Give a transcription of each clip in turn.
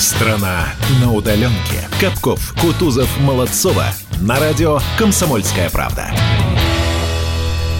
Страна на удаленке. Капков, Кутузов, Молодцова. На радио «Комсомольская правда».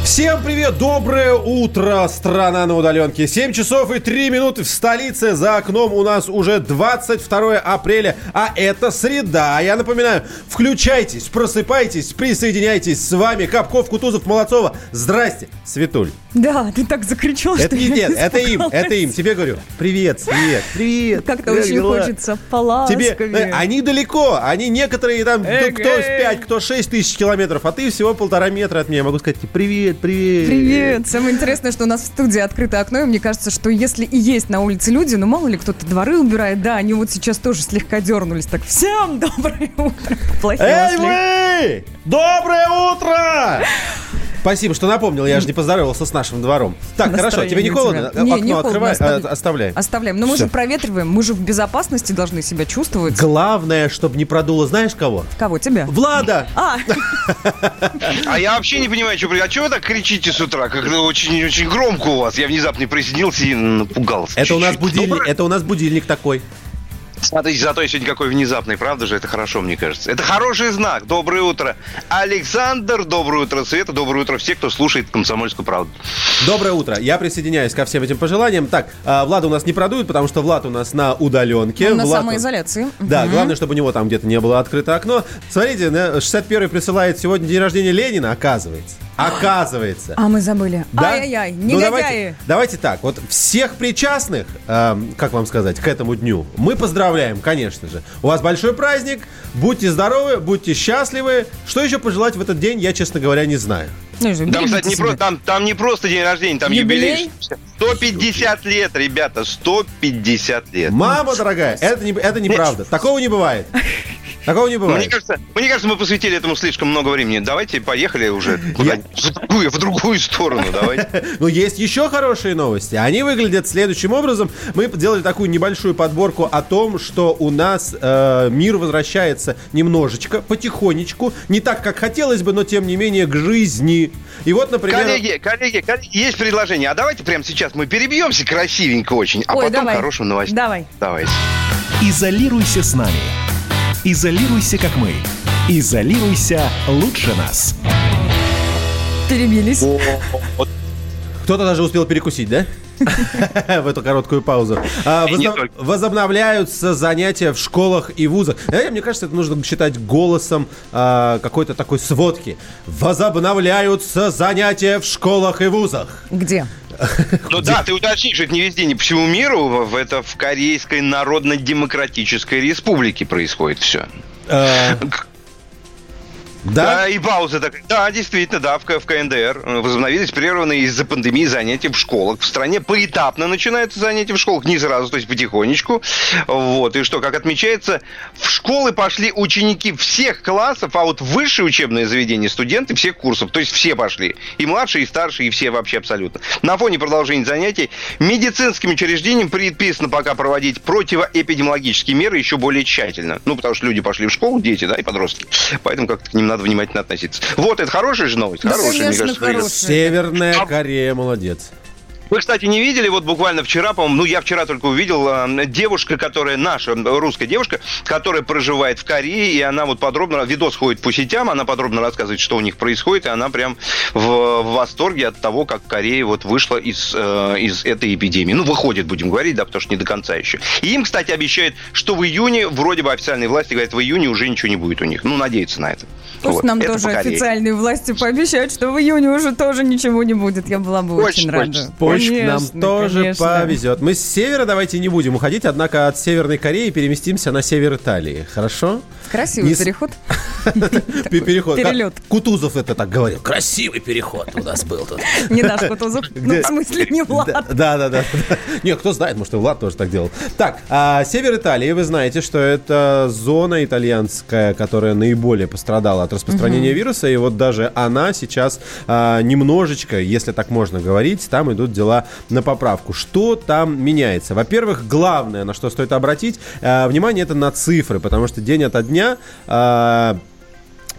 Всем привет! Доброе утро, страна на удаленке. 7 часов и 3 минуты в столице. За окном у нас уже 22 апреля, а это среда. Я напоминаю, включайтесь, просыпайтесь, присоединяйтесь. С вами Капков, Кутузов, Молодцова. Здрасте, Светуль. Да, ты так закричал, Это что не я нет, это им, это им. Тебе говорю, привет, привет, привет. Как-то Как очень дела? хочется Тебе, поласковее. э, они далеко, они некоторые там, кто- Эй, кто эй. с 5, кто 6 тысяч километров, а ты всего полтора метра от меня. Могу сказать, тебе, привет, привет. Привет! Самое интересное, что у нас в студии открыто окно, и мне кажется, что если и есть на улице люди, ну мало ли кто-то дворы убирает, да, они вот сейчас тоже слегка дернулись. Так, всем доброе утро! Плохие Эй, вы! Доброе утро! Спасибо, что напомнил, я же не поздоровался с нашим двором. Так, хорошо, тебе не холодно? Не, Окно не холодно, открывай, оставляй. э. Оставляем. Но мы же проветриваем, мы же в безопасности должны себя чувствовать. Главное, чтобы не продуло, знаешь кого? Кого? Тебя? Влада! А, А я вообще не понимаю, что, а чего вы так кричите с утра? Как очень-очень громко у вас. Я внезапно присоединился и напугался. Это у нас чуть-чуть. будильник, Доброе- это у нас будильник такой. Смотрите, зато я сегодня какой внезапный, правда же? Это хорошо, мне кажется. Это хороший знак. Доброе утро. Александр, доброе утро, Света, доброе утро все, кто слушает «Комсомольскую правду». Доброе утро. Я присоединяюсь ко всем этим пожеланиям. Так, а, Влада у нас не продует, потому что Влад у нас на удаленке. он на Влад- самоизоляции. Да, главное, чтобы у него там где-то не было открыто окно. Смотрите, на- 61-й присылает сегодня день рождения Ленина, оказывается. Оказывается. А мы забыли. Да? Ай-яй-яй, Ну, давайте, негодяи. давайте так, вот всех причастных, эм, как вам сказать, к этому дню мы поздравляем, конечно же. У вас большой праздник, будьте здоровы, будьте счастливы. Что еще пожелать в этот день, я, честно говоря, не знаю. Ну, же, Там, кстати, не просто, там, там не просто день рождения, там Юбилей? юбилей. 150 лет, ребята, 150 лет. Мама дорогая, это, не, это неправда. Такого не бывает. Такого не Мне бывает. кажется, мне кажется, мы посвятили этому слишком много времени. Давайте поехали уже в, другую, в другую сторону. Давайте. Но есть еще хорошие новости. Они выглядят следующим образом. Мы сделали такую небольшую подборку о том, что у нас э, мир возвращается немножечко, потихонечку. Не так, как хотелось бы, но тем не менее к жизни. И вот, например... Коллеги, коллеги, коллеги, есть предложение. А давайте прямо сейчас мы перебьемся красивенько очень, а Ой, потом давай. хорошим новостям. Давай. Давайте. Изолируйся с нами. Изолируйся, как мы. Изолируйся лучше нас. Перебились. Кто-то даже успел перекусить, да? В эту короткую паузу. А, только. Возобновляются занятия в школах и вузах. Знаете, Мне кажется, это нужно считать голосом а, какой-то такой сводки. Возобновляются занятия в школах и вузах. Где? Ну да, ты уточнишь, что это не везде, не по всему миру, это в Корейской Народно-Демократической Республике происходит все. Да, Да? и пауза такая. Да, действительно, да, в, в КНДР э, возобновились прерванные из-за пандемии занятия в школах. В стране поэтапно начинаются занятия в школах, не сразу, то есть потихонечку. Вот, и что, как отмечается, в школы пошли ученики всех классов, а вот высшее учебное заведение студенты всех курсов, то есть все пошли. И младшие, и старшие, и все вообще абсолютно. На фоне продолжения занятий медицинским учреждениям предписано пока проводить противоэпидемиологические меры еще более тщательно. Ну, потому что люди пошли в школу, дети, да, и подростки. Поэтому как-то к ним надо внимательно относиться. Вот, это хорошая же новость? Да, хорошая, конечно, мне кажется. хорошая. Северная А- Корея молодец. Вы, кстати, не видели, вот буквально вчера, по-моему, ну, я вчера только увидел, э, девушка, которая, наша русская девушка, которая проживает в Корее, и она вот подробно, видос ходит по сетям, она подробно рассказывает, что у них происходит, и она прям в, в восторге от того, как Корея вот вышла из, э, из этой эпидемии. Ну, выходит, будем говорить, да, потому что не до конца еще. И им, кстати, обещают, что в июне, вроде бы официальные власти говорят, в июне уже ничего не будет у них. Ну, надеются на это. Пусть Вот. нам Это тоже официальные власти пообещают, что в июне уже тоже ничего не будет. Я была бы Очень очень рада. хочется. Нам Конечно, тоже конечно. повезет. Мы с севера давайте не будем уходить, однако от Северной Кореи переместимся на север Италии. Хорошо? Красивый Не переход. Пе- Переход. Перелет. Кутузов это так говорил. Красивый переход у нас был тут. Не наш Кутузов. Ну, в смысле, не Влад. Да, да, да. да. Не, кто знает, может, и Влад тоже так делал. Так, а, север Италии, вы знаете, что это зона итальянская, которая наиболее пострадала от распространения вируса, и вот даже она сейчас а, немножечко, если так можно говорить, там идут дела на поправку. Что там меняется? Во-первых, главное, на что стоит обратить а, внимание, это на цифры, потому что день ото дня а,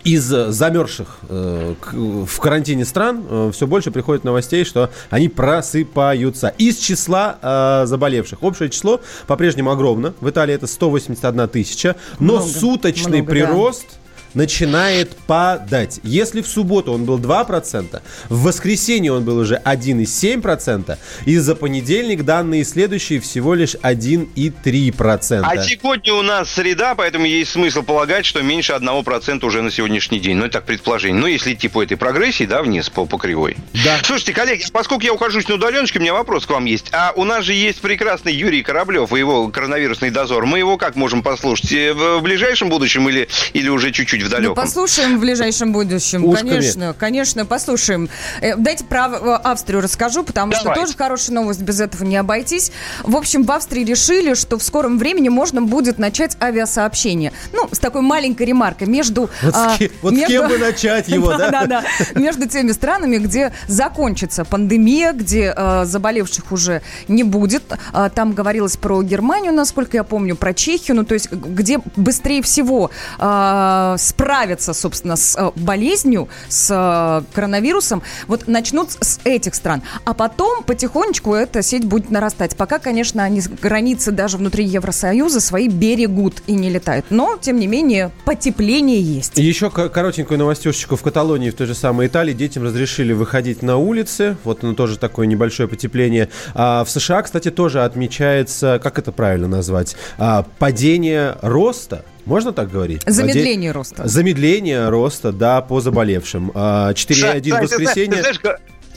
из замерзших э, в карантине стран э, все больше приходит новостей, что они просыпаются. Из числа э, заболевших общее число по-прежнему огромно. В Италии это 181 тысяча, но много, суточный много, прирост... Да начинает падать. Если в субботу он был 2%, в воскресенье он был уже 1,7%, и за понедельник данные следующие всего лишь 1,3%. А сегодня у нас среда, поэтому есть смысл полагать, что меньше 1% уже на сегодняшний день. Ну, это так предположение. Ну, если идти по этой прогрессии, да, вниз, по, по кривой. Да. Слушайте, коллеги, поскольку я ухожусь на удаленочке, у меня вопрос к вам есть. А у нас же есть прекрасный Юрий Кораблев и его коронавирусный дозор. Мы его как можем послушать? Э, в ближайшем будущем или, или уже чуть-чуть чуть в далеком. Ну, послушаем в ближайшем будущем. Ушками. Конечно, конечно, послушаем. Э, дайте про э, Австрию расскажу, потому Давайте. что тоже хорошая новость, без этого не обойтись. В общем, в Австрии решили, что в скором времени можно будет начать авиасообщение. Ну, с такой маленькой ремаркой между... Вот, а, с, кем, вот между... с кем бы начать его, да? Да, да. Между теми странами, где закончится пандемия, где э, заболевших уже не будет. Э, там говорилось про Германию, насколько я помню, про Чехию, ну, то есть где быстрее всего э, справятся, собственно, с э, болезнью, с э, коронавирусом, вот начнут с этих стран. А потом потихонечку эта сеть будет нарастать. Пока, конечно, они границы даже внутри Евросоюза свои берегут и не летают. Но, тем не менее, потепление есть. Еще коротенькую новостюшечку. В Каталонии, в той же самой Италии, детям разрешили выходить на улицы. Вот оно тоже такое небольшое потепление. А в США, кстати, тоже отмечается, как это правильно назвать, а, падение роста можно так говорить? Замедление Воде... роста. Замедление роста, да, по заболевшим. 4,1 а, воскресенье. Ты знаешь,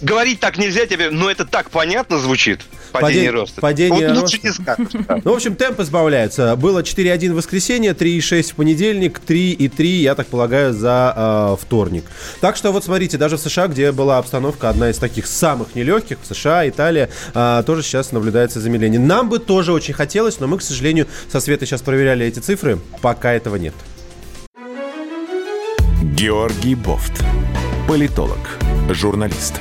говорить так нельзя тебе, но это так понятно звучит. Падение, роста. Падение вот роста. не скажешь. Ну, в общем, темпы сбавляются. Было 4,1 в воскресенье, 3,6 в понедельник, 3,3, я так полагаю, за э, вторник. Так что вот смотрите, даже в США, где была обстановка одна из таких самых нелегких, в США, Италия, э, тоже сейчас наблюдается замедление. Нам бы тоже очень хотелось, но мы, к сожалению, со Светой сейчас проверяли эти цифры, пока этого нет. Георгий Бофт. Политолог, журналист,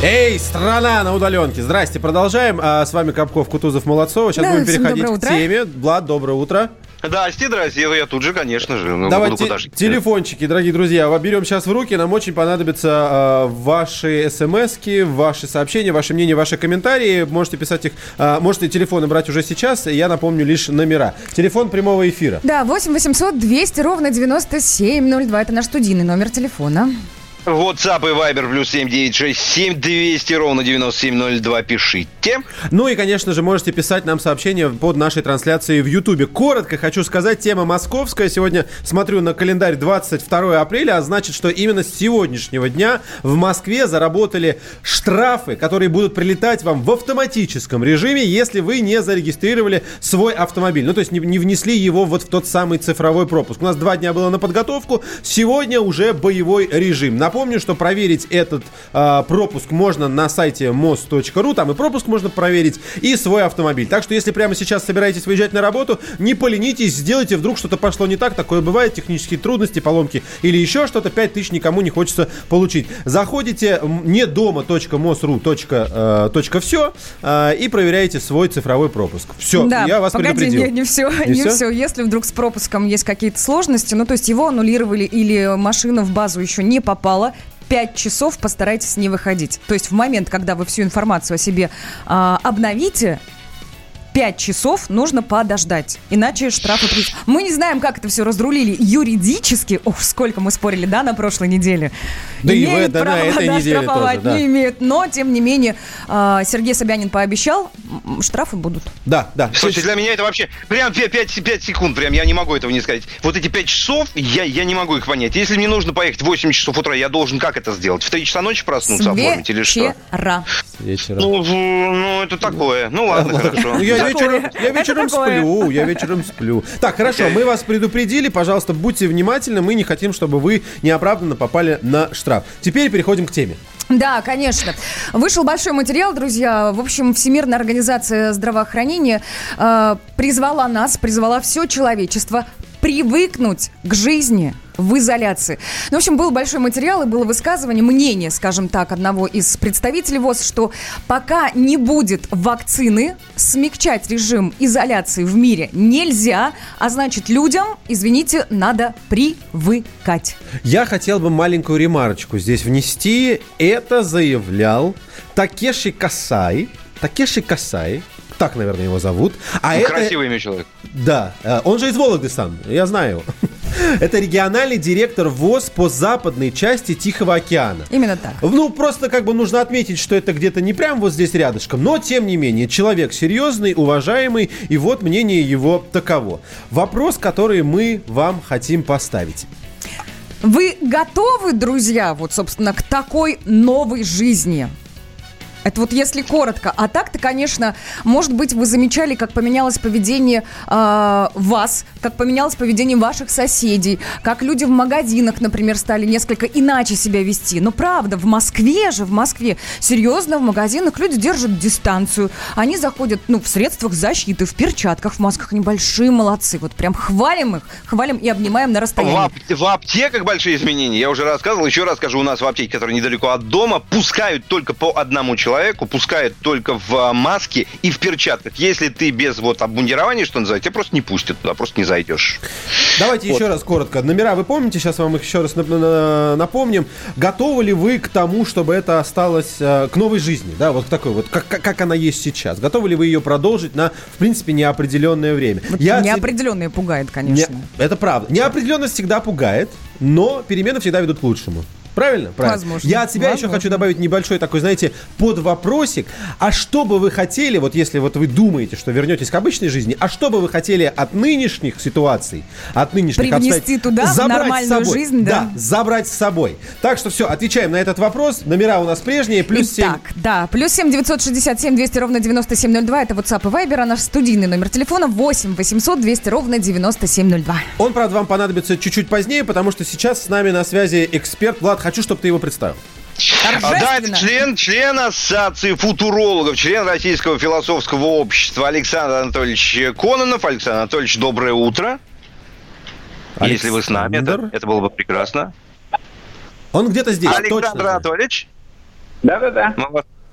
Эй, страна на удаленке. Здрасте, продолжаем. А, с вами Капков, Кутузов, Молодцова. Сейчас да, будем переходить к теме. Влад, доброе утро. Да, Стидразил, я тут же, конечно же. Ну, Давайте телефончики, дорогие друзья, берем сейчас в руки. Нам очень понадобятся э, ваши смс ваши сообщения, ваши мнения, ваши комментарии. Можете писать их, э, можете телефоны брать уже сейчас. Я напомню лишь номера. Телефон прямого эфира. Да, 8 800 200 ровно 9702. Это наш студийный номер телефона. WhatsApp и Viber плюс 7967 200 ровно 9702 пишите. Ну и, конечно же, можете писать нам сообщения под нашей трансляцией в Ютубе. Коротко хочу сказать, тема московская. Сегодня смотрю на календарь 22 апреля, а значит, что именно с сегодняшнего дня в Москве заработали штрафы, которые будут прилетать вам в автоматическом режиме, если вы не зарегистрировали свой автомобиль. Ну, то есть не, не внесли его вот в тот самый цифровой пропуск. У нас два дня было на подготовку, сегодня уже боевой режим. Напомню, Напомню, что проверить этот э, пропуск можно на сайте most.ru, там и пропуск можно проверить, и свой автомобиль. Так что, если прямо сейчас собираетесь выезжать на работу, не поленитесь, сделайте, вдруг что-то пошло не так, такое бывает, технические трудности, поломки или еще что-то, 5 тысяч никому не хочется получить. Заходите не дома.mos.ru. Э, все э, и проверяете свой цифровой пропуск. Все, да, я вас погоди, предупредил. Не, не все, не, не все? все. Если вдруг с пропуском есть какие-то сложности, ну то есть его аннулировали или машина в базу еще не попала, 5 часов постарайтесь не выходить. То есть в момент, когда вы всю информацию о себе э, обновите, 5 часов нужно подождать, иначе штрафы... При... Мы не знаем, как это все разрулили юридически. Ох, сколько мы спорили, да, на прошлой неделе. Да имеют и право, на этой да, неделе штрафовать, тоже, да. не имеют. Но, тем не менее, а, Сергей Собянин пообещал, штрафы будут. Да, да. Слушайте, для меня это вообще прям 5, 5, 5 секунд, прям я не могу этого не сказать. Вот эти 5 часов, я, я не могу их понять. Если мне нужно поехать в 8 часов утра, я должен как это сделать? В 3 часа ночи проснуться, оформить или что? Вечера. Ну, ну, это такое. Ну, ладно, хорошо. Ну, я вечером, я вечером сплю, я вечером сплю. Так, хорошо, мы вас предупредили, пожалуйста, будьте внимательны, мы не хотим, чтобы вы неоправданно попали на штраф. Теперь переходим к теме. Да, конечно. Вышел большой материал, друзья. В общем, Всемирная организация здравоохранения э, призвала нас, призвала все человечество привыкнуть к жизни в изоляции. Ну, в общем, был большой материал и было высказывание, мнение, скажем так, одного из представителей ВОЗ, что пока не будет вакцины, смягчать режим изоляции в мире нельзя, а значит, людям, извините, надо привыкать. Я хотел бы маленькую ремарочку здесь внести. Это заявлял Такеши Касай. Такеши Касай, так, наверное, его зовут. А Красивый это... имя человек. Да, э, он же из Вологды сам, я знаю его. Это региональный директор ВОЗ по западной части Тихого океана. Именно так. Ну, просто как бы нужно отметить, что это где-то не прям вот здесь рядышком, но, тем не менее, человек серьезный, уважаемый, и вот мнение его таково. Вопрос, который мы вам хотим поставить. Вы готовы, друзья, вот, собственно, к такой новой жизни? Это вот если коротко. А так-то, конечно, может быть, вы замечали, как поменялось поведение э, вас, как поменялось поведение ваших соседей, как люди в магазинах, например, стали несколько иначе себя вести. Но правда, в Москве же, в Москве, серьезно, в магазинах люди держат дистанцию. Они заходят, ну, в средствах защиты, в перчатках, в масках. Они большие молодцы. Вот прям хвалим их, хвалим и обнимаем на расстоянии. В, ап- в аптеках большие изменения. Я уже рассказывал, еще раз скажу, у нас в аптеке, которая недалеко от дома, пускают только по одному человеку человеку пускают только в а, маске и в перчатках. Если ты без вот обмундирования, что называется, тебя просто не пустят туда, просто не зайдешь. Давайте вот. еще раз коротко. Номера вы помните? Сейчас вам их еще раз напомним. Готовы ли вы к тому, чтобы это осталось э, к новой жизни? Да, вот к такой вот, как, как она есть сейчас. Готовы ли вы ее продолжить на, в принципе, неопределенное время? Вот Я неопределенное пугает, конечно. Не, это правда. Неопределенность всегда пугает, но перемены всегда ведут к лучшему. Правильно? Правильно. Возможно. Я от себя Возможно. еще хочу добавить небольшой такой, знаете, под вопросик. А что бы вы хотели, вот если вот вы думаете, что вернетесь к обычной жизни, а что бы вы хотели от нынешних ситуаций, от нынешних Привнести туда забрать нормальную с собой? жизнь, да? Да, забрать с собой. Так что все, отвечаем на этот вопрос. Номера у нас прежние, плюс семь. Так, да, плюс семь девятьсот шестьдесят семь двести ровно девяносто семь ноль два. Это WhatsApp и Viber, а наш студийный номер телефона восемь восемьсот двести ровно девяносто семь ноль два. Он, правда, вам понадобится чуть-чуть позднее, потому что сейчас с нами на связи эксперт. Влад, хочу, чтобы ты его представил. Да, это член, член Ассоциации футурологов, член Российского философского общества Александр Анатольевич Кононов. Александр Анатольевич, доброе утро. Александр. Если вы с нами, это, это было бы прекрасно. Он где-то здесь, Александр точно. Анатольевич. Да-да-да.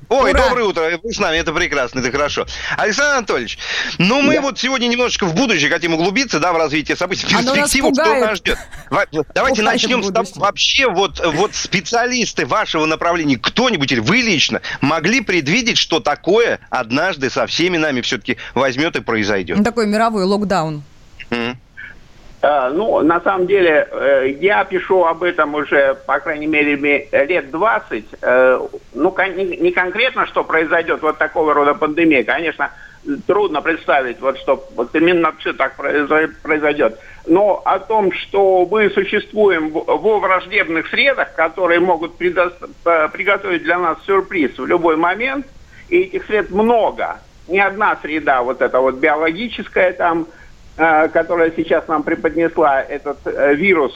Ой, Ура! доброе утро. Вы с нами, это прекрасно, это хорошо. Александр Анатольевич, ну мы да. вот сегодня немножечко в будущее хотим углубиться, да, в развитие событий, в перспективу, что нас ждет. Давайте начнем с того, вообще вот, вот специалисты вашего направления, кто-нибудь или вы лично могли предвидеть, что такое однажды со всеми нами все-таки возьмет и произойдет? Такой мировой локдаун. Mm. Э, ну, на самом деле, э, я пишу об этом уже, по крайней мере, лет 20. Э, ну, не конкретно, что произойдет вот такого рода пандемия. Конечно, трудно представить, вот что вот именно все так произойдет. Но о том, что мы существуем во враждебных средах, которые могут приготовить для нас сюрприз в любой момент, и этих сред много. Не одна среда, вот эта вот биологическая там, которая сейчас нам преподнесла этот э, вирус,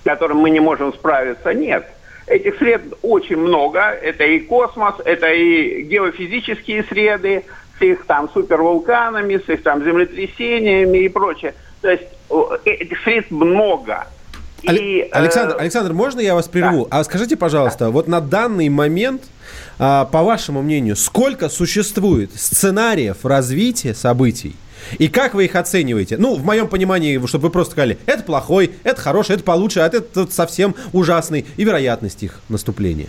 с которым мы не можем справиться, нет. Этих сред очень много. Это и космос, это и геофизические среды с их там супервулканами, с их там землетрясениями и прочее. То есть э, этих сред много. И, Александр, э... Александр, можно я вас прерву? Да. А скажите, пожалуйста, да. вот на данный момент, а, по вашему мнению, сколько существует сценариев развития событий, и как вы их оцениваете? Ну, в моем понимании, чтобы вы просто сказали, это плохой, это хороший, это получше, а это совсем ужасный. И вероятность их наступления.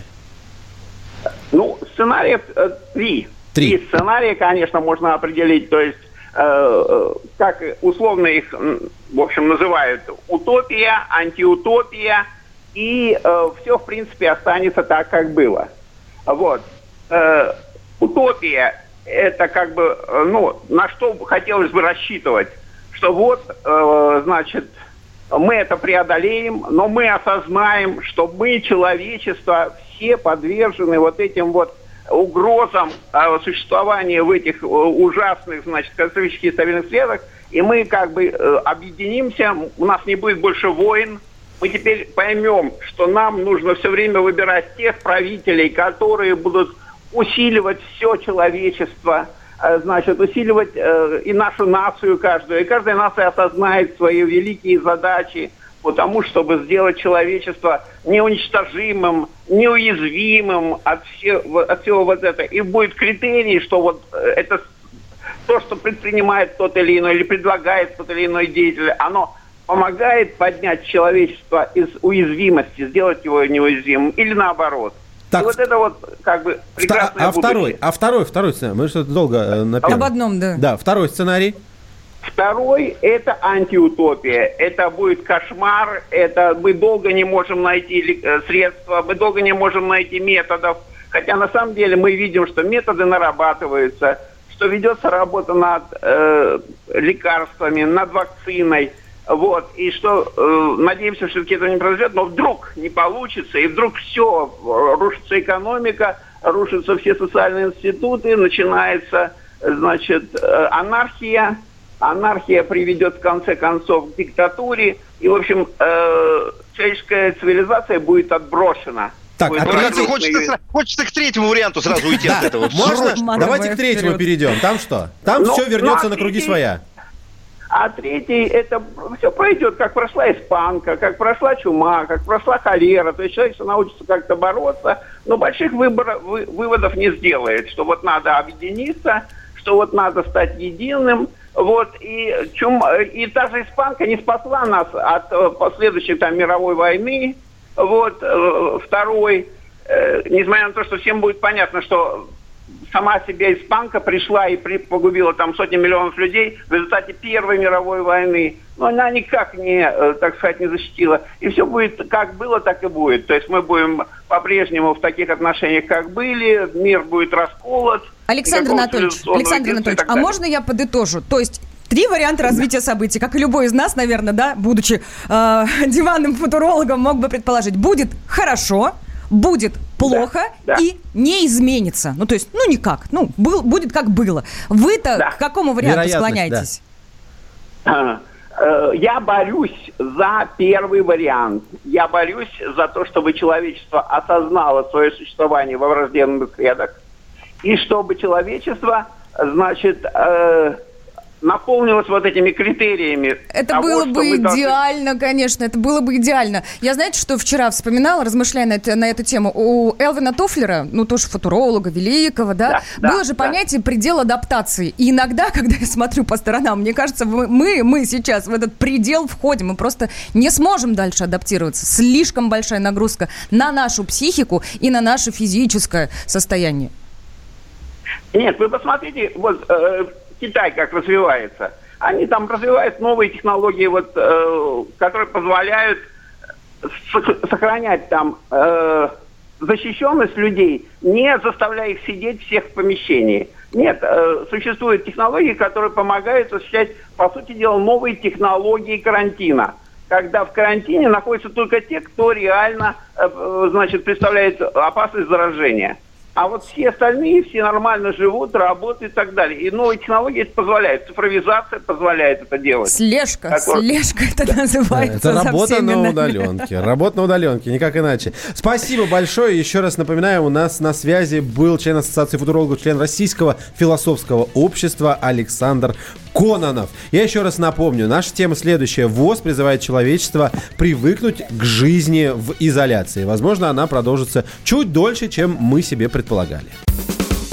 Ну, сценариев э, три. Три. И сценарии, конечно, можно определить. То есть, э, э, как условно их, в общем, называют утопия, антиутопия. И э, все, в принципе, останется так, как было. Вот. Э, утопия это как бы, э, ну, на что хотелось бы рассчитывать, что вот, э, значит, мы это преодолеем, но мы осознаем, что мы, человечество, все подвержены вот этим вот угрозам э, существования в этих ужасных, значит, катастрофических стабильных средах, и мы как бы объединимся, у нас не будет больше войн, мы теперь поймем, что нам нужно все время выбирать тех правителей, которые будут усиливать все человечество, э, значит, усиливать э, и нашу нацию каждую. И каждая нация осознает свои великие задачи по тому, чтобы сделать человечество неуничтожимым, неуязвимым от, все, от всего вот этого. И будет критерий, что вот э, это то, что предпринимает тот или иной, или предлагает тот или иной деятель, оно помогает поднять человечество из уязвимости, сделать его неуязвимым, или наоборот. Так, и вот это вот как бы прекрасное А второй, а второй, второй сценарий, мы что-то долго э, Об одном, да. Да, второй сценарий. Второй – это антиутопия. Это будет кошмар, это мы долго не можем найти э, средства, мы долго не можем найти методов. Хотя на самом деле мы видим, что методы нарабатываются, что ведется работа над э, лекарствами, над вакциной – вот, и что, э, надеемся, что это не произойдет, но вдруг не получится, и вдруг все, рушится экономика, рушатся все социальные институты, начинается, значит, э, анархия, анархия приведет в конце концов к диктатуре, и, в общем, э, человеческая цивилизация будет отброшена. Так, а давайте... хочется, хочется к третьему варианту сразу уйти от этого. Можно? Давайте к третьему перейдем. Там что? Там ну, все вернется ну, на круги своя. А третий, это все пройдет, как прошла испанка, как прошла чума, как прошла холера. То есть человек научится как-то бороться, но больших выборов, вы, выводов не сделает, что вот надо объединиться, что вот надо стать единым. Вот, и, чум, и та же испанка не спасла нас от э, последующей там мировой войны, вот, э, второй, э, несмотря на то, что всем будет понятно, что сама себе испанка пришла и при, погубила там сотни миллионов людей в результате Первой мировой войны. Но она никак не, э, так сказать, не защитила. И все будет как было, так и будет. То есть мы будем по-прежнему в таких отношениях, как были. Мир будет расколот. Александр Анатольевич, Александр Анатольевич, а можно я подытожу? То есть Три варианта развития событий, как и любой из нас, наверное, да, будучи э, диванным футурологом, мог бы предположить. Будет хорошо, будет плохо да, да. и не изменится. Ну, то есть, ну, никак. Ну, был, будет как было. Вы-то да. к какому варианту склоняетесь? Да. Э, я борюсь за первый вариант. Я борюсь за то, чтобы человечество осознало свое существование во враждебных клетках. И чтобы человечество, значит, э, наполнилось вот этими критериями. Это того, было бы идеально, должны... конечно, это было бы идеально. Я, знаете, что вчера вспоминала, размышляя на, это, на эту тему, у Элвина Тофлера, ну, тоже футуролога великого, да, да было да, же да. понятие предел адаптации. И иногда, когда я смотрю по сторонам, мне кажется, мы, мы сейчас в этот предел входим, мы просто не сможем дальше адаптироваться. Слишком большая нагрузка на нашу психику и на наше физическое состояние. Нет, вы посмотрите, вот э, Китай как развивается. Они там развивают новые технологии, вот, э, которые позволяют сохранять там э, защищенность людей, не заставляя их сидеть всех в помещении. Нет, э, существуют технологии, которые помогают осуществлять, по сути дела, новые технологии карантина. Когда в карантине находятся только те, кто реально, э, значит, представляет опасность заражения. А вот все остальные, все нормально живут, работают и так далее. И новые технологии это позволяют. Цифровизация позволяет это делать. Слежка, Который... слежка это называется. Это работа на нами. удаленке. Работа на удаленке, никак иначе. Спасибо большое. Еще раз напоминаю, у нас на связи был член Ассоциации футурологов, член Российского философского общества Александр Кононов. Я еще раз напомню, наша тема следующая. ВОЗ призывает человечество привыкнуть к жизни в изоляции. Возможно, она продолжится чуть дольше, чем мы себе предполагали.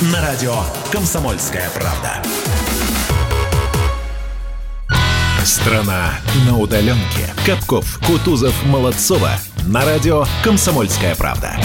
На радио «Комсомольская правда». Страна на удаленке. Капков, Кутузов, Молодцова. На радио «Комсомольская правда».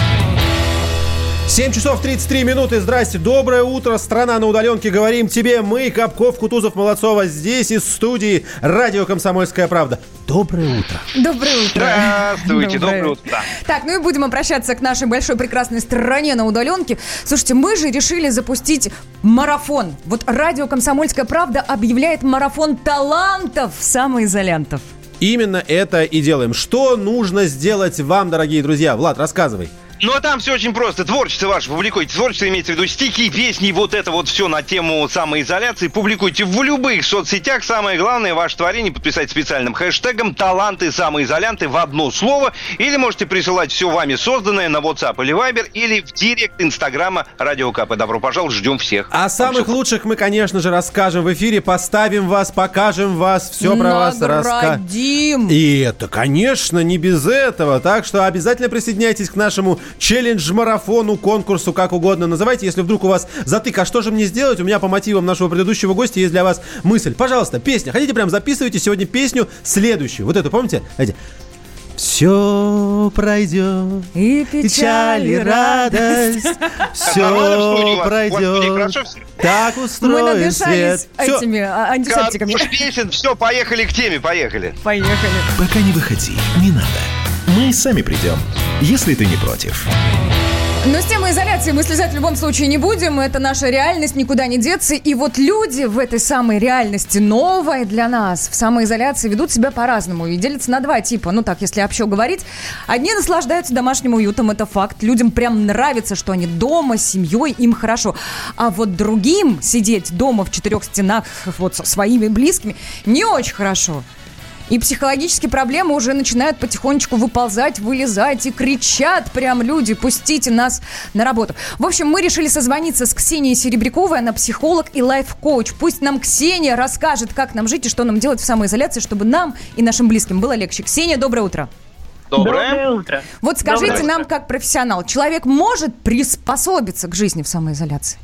7 часов 33 минуты. Здрасте, доброе утро, страна на удаленке. Говорим тебе мы, Капков, Кутузов, Молодцова, здесь из студии радио «Комсомольская правда». Доброе утро. Доброе утро. Здравствуйте, доброе утро. Так, ну и будем обращаться к нашей большой прекрасной стране на удаленке. Слушайте, мы же решили запустить марафон. Вот радио «Комсомольская правда» объявляет марафон талантов самоизолянтов. Именно это и делаем. Что нужно сделать вам, дорогие друзья? Влад, рассказывай. Ну а там все очень просто. Творчество ваше публикуйте. Творчество имеется в виду стихи, песни, вот это вот все на тему самоизоляции. Публикуйте в любых соцсетях. Самое главное, ваше творение подписать специальным хэштегом «Таланты самоизолянты» в одно слово. Или можете присылать все вами созданное на WhatsApp или Viber, или в директ Инстаграма Радио КП. Добро пожаловать, ждем всех. О самых лучших мы, конечно же, расскажем в эфире. Поставим вас, покажем вас, все про вас расскажем. И это, конечно, не без этого. Так что обязательно присоединяйтесь к нашему челлендж-марафону, конкурсу, как угодно называйте. Если вдруг у вас затык, а что же мне сделать? У меня по мотивам нашего предыдущего гостя есть для вас мысль. Пожалуйста, песня. Хотите, прям записывайте сегодня песню следующую. Вот эту, помните? Знаете, все пройдет, И печаль и радость, все пройдет. Так Мы устроен свет. Всё. этими а, антисептиками. Песен, все, поехали к теме, поехали. Поехали. Пока не выходи, не надо. Мы сами придем, если ты не против. Но с темой изоляции мы слезать в любом случае не будем. Это наша реальность, никуда не деться. И вот люди в этой самой реальности, новой для нас, в самоизоляции, ведут себя по-разному и делятся на два типа. Ну так, если общо говорить. Одни наслаждаются домашним уютом, это факт. Людям прям нравится, что они дома, с семьей, им хорошо. А вот другим сидеть дома в четырех стенах вот со своими близкими не очень хорошо. И психологические проблемы уже начинают потихонечку выползать, вылезать и кричат прям люди, пустите нас на работу. В общем, мы решили созвониться с Ксенией Серебряковой, она психолог и лайф-коуч. Пусть нам Ксения расскажет, как нам жить и что нам делать в самоизоляции, чтобы нам и нашим близким было легче. Ксения, доброе утро. Доброе. утро. Вот скажите Доброе нам, как профессионал, человек может приспособиться к жизни в самоизоляции?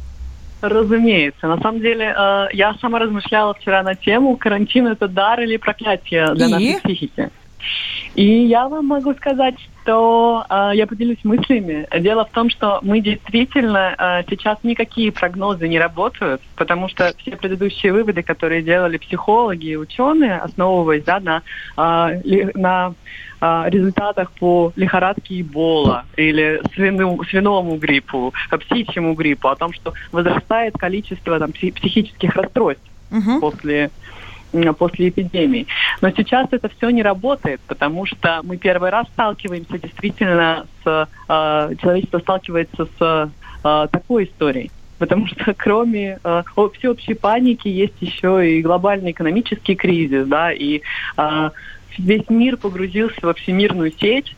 Разумеется. На самом деле, э, я сама размышляла вчера на тему, карантин это дар или проклятие для И? нашей психики. И я вам могу сказать, что э, я поделюсь мыслями. Дело в том, что мы действительно э, сейчас никакие прогнозы не работают, потому что все предыдущие выводы, которые делали психологи и ученые, основываясь да, на, э, на результатах по лихорадке Эбола или свину- свиному гриппу, птичьему гриппу, о том, что возрастает количество там, пси- психических расстройств Мгм. после после эпидемии. Но сейчас это все не работает, потому что мы первый раз сталкиваемся действительно с э, человечество сталкивается с э, такой историей. Потому что кроме э, всеобщей паники есть еще и глобальный экономический кризис, да, и э, весь мир погрузился во всемирную сеть,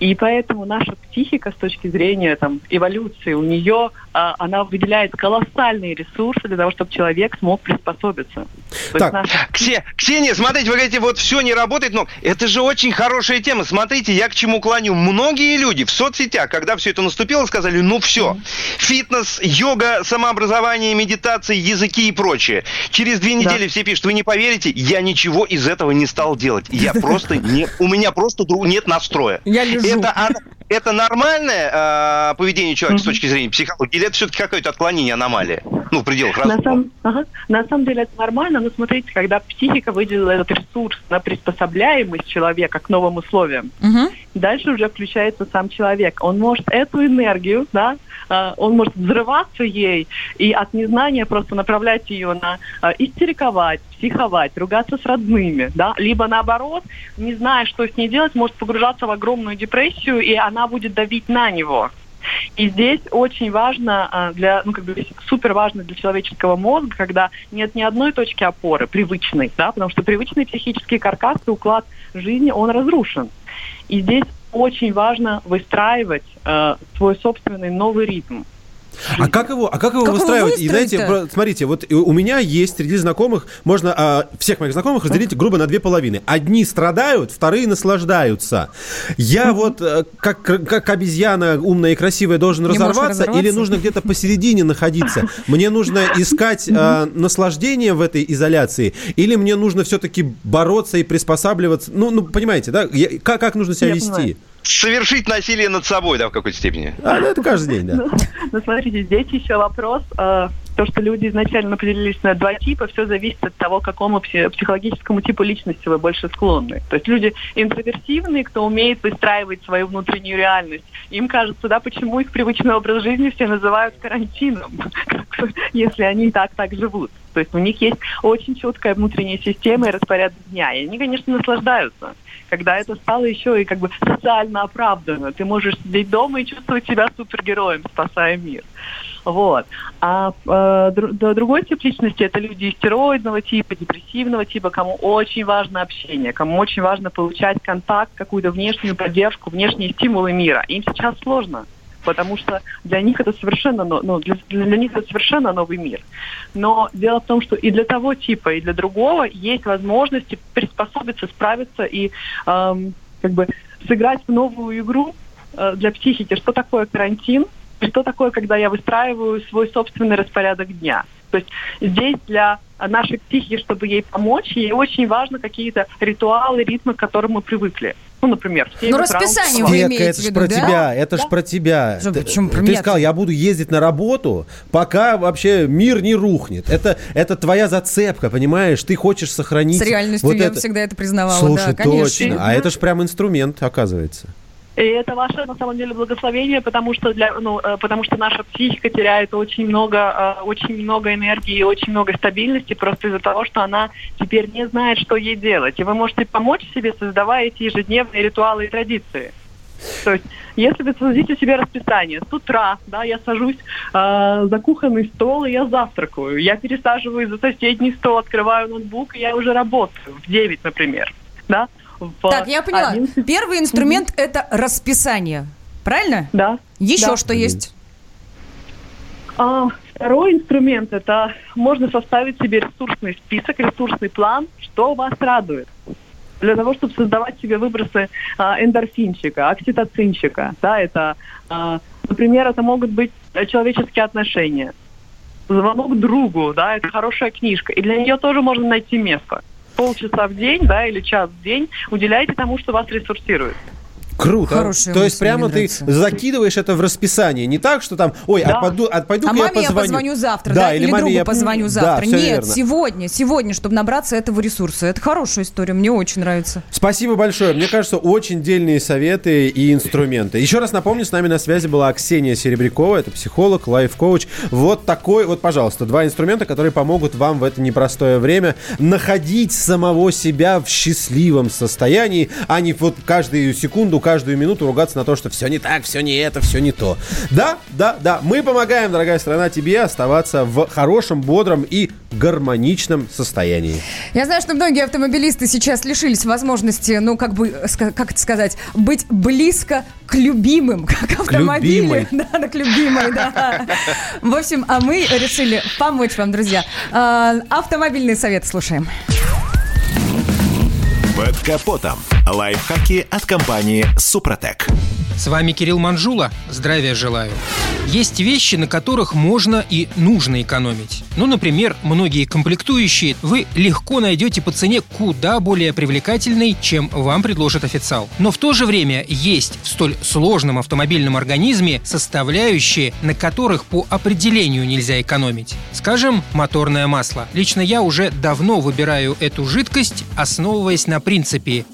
и поэтому наша психика с точки зрения там, эволюции, у нее а, она выделяет колоссальные ресурсы для того, чтобы человек смог приспособиться. То Так. наша Ксе- Ксения, смотрите, вы говорите, вот все не работает, но это же очень хорошая тема. Смотрите, я к чему клоню. Многие люди в соцсетях, когда все это наступило, сказали, ну все, фитнес, йога, самообразование, медитация, языки и прочее. Через две недели все пишут, вы не поверите, я ничего из этого не стал делать. Я просто не, у меня просто нет настроя. Я лежу. Это, это нормальное э, поведение человека с точки зрения психологии, или это все-таки какое-то отклонение, аномалия? Ну, в пределах На разума. самом, ага. на самом деле это нормально, но смотрите, когда психика выделила этот ресурс на приспособляемость человека к новым условиям, Мгм. дальше уже включается сам человек. Он может эту энергию, да, а, он может взрываться ей и от незнания просто направлять ее на а, истериковать, психовать, ругаться с родными, да, либо наоборот, не зная, что с ней делать, может погружаться в огромную депрессию, и она будет давить на него. И здесь очень важно а, для, ну как бы супер важно для человеческого мозга, когда нет ни одной точки опоры привычной, да, потому что привычный психический каркас и уклад жизни он разрушен. И здесь очень важно выстраивать э, свой собственный новый ритм. А как его, а как его Как его выстраивать? И знаете, смотрите, вот у меня есть среди знакомых, можно а, всех моих знакомых разделить грубо на две половины. Одни страдают, вторые наслаждаются. Я вот э, как, как обезьяна умная и красивая должен можешь разорваться, или разорваться? нужно где-то посередине находиться? Мне нужно искать а, наслаждение в этой изоляции, или мне нужно все-таки бороться и приспосабливаться? Ну, ну понимаете, да? Я- как, как нужно себя Я вести? понимаю. Совершить насилие над собой, да, в какой-то степени. А, ну, это каждый день, да. Ну, ну, смотрите, здесь еще вопрос. э, то, что люди изначально определились на два типа, все зависит от того, к какому пси- психологическому типу личности вы больше склонны. То есть люди интроверсивные, кто умеет выстраивать свою внутреннюю реальность. Им кажется, да, почему их привычный образ жизни все называют карантином, если они и так так живут. То есть у них есть очень четкая внутренняя система и распорядок дня. И они, конечно, наслаждаются когда это стало еще и как бы социально оправданно. Ты можешь сидеть дома и чувствовать себя супергероем, спасая мир. Вот. А э, другой тип личности это люди истероидного типа, депрессивного типа, кому очень важно общение, кому очень важно получать контакт, какую-то внешнюю поддержку, внешние стимулы мира. Им сейчас сложно потому что для них это совершенно, но- ну, для, для них это совершенно новый мир. Но дело в том, что и для того типа, и для другого есть возможности приспособиться, справиться и эм, как бы сыграть в новую игру э, для психики, что такое карантин, что такое, когда я выстраиваю свой собственный распорядок дня. То есть здесь для нашей психики, чтобы ей помочь, ей очень важно какие-то ритуалы, ритмы, к которым мы привыкли. Ну, например, в семь Ну, расписание вы имеете это ж виду, про да? тебя, это ж Да. про тебя. Что, Ты- почему про Ты меня-то? сказал, я буду ездить на работу, пока вообще мир не рухнет. Это, это твоя зацепка, понимаешь? Ты хочешь сохранить... С реальностью вот я это. всегда это признавала, Слушай, да, конечно. точно. А это ж прям инструмент, оказывается. И это ваше, на самом деле, благословение, потому что, для, ну, э, потому что наша психика теряет очень много, э, очень много энергии и очень много стабильности просто из-за того, что она теперь не знает, что ей делать. И вы можете помочь себе, создавая эти ежедневные ритуалы и традиции. То есть, если вы создадите себе расписание, с утра, да, я сажусь э, за кухонный стол и я завтракаю, я пересаживаюсь за соседний стол, открываю ноутбук и я уже работаю в 9, например, да. Так, я поняла. 11. Первый инструмент – это расписание. Правильно? Да. Еще Да. что есть? А, второй инструмент – это можно составить себе ресурсный список, ресурсный план, что вас радует. Для того, чтобы создавать себе выбросы а, эндорфинчика, окситоцинчика. Да, это, а, например, это могут быть человеческие отношения. Звонок другу, да, это хорошая книжка. И для нее тоже можно найти место. Полчаса в день, да, или час в день уделяйте тому, что вас ресурсирует. Круто. Хорошая То есть прямо ты нравится. закидываешь это в расписание. Не так, что там, ой, Да. а пойду, а пойду А я маме я позвоню. позвоню завтра, да, или, маме другу я- позвоню Да, завтра. всё Нет, верно. сегодня, сегодня, чтобы набраться этого ресурса. Это хорошая история, мне очень нравится. Спасибо большое. Мне кажется, очень дельные советы и инструменты. Еще раз напомню, с нами на связи была Ксения Серебрякова, это психолог, лайф-коуч. Вот такой, вот, пожалуйста, два инструмента, которые помогут вам в это непростое время находить самого себя в счастливом состоянии, а не вот каждую секунду, каждую минуту ругаться на то, что все не так, все не это, все не то. Да, да, да. Мы помогаем, дорогая страна, тебе оставаться в хорошем, бодром и гармоничном состоянии. Я знаю, что многие автомобилисты сейчас лишились возможности, ну, как бы, как это сказать, быть близко к любимым, как автомобили. любимой. Да, да, к любимой, да. В общем, а мы решили помочь вам, друзья. А, Автомобильный совет слушаем. Под капотом. Лайфхаки от компании «Супротек». С вами Кирилл Манжула. Здравия желаю. Есть вещи, на которых можно и нужно экономить. Ну, например, многие комплектующие вы легко найдете по цене куда более привлекательной, чем вам предложит официал. Но в то же время есть в столь сложном автомобильном организме составляющие, на которых по определению нельзя экономить. Скажем, моторное масло. Лично я уже давно выбираю эту жидкость, основываясь на принципе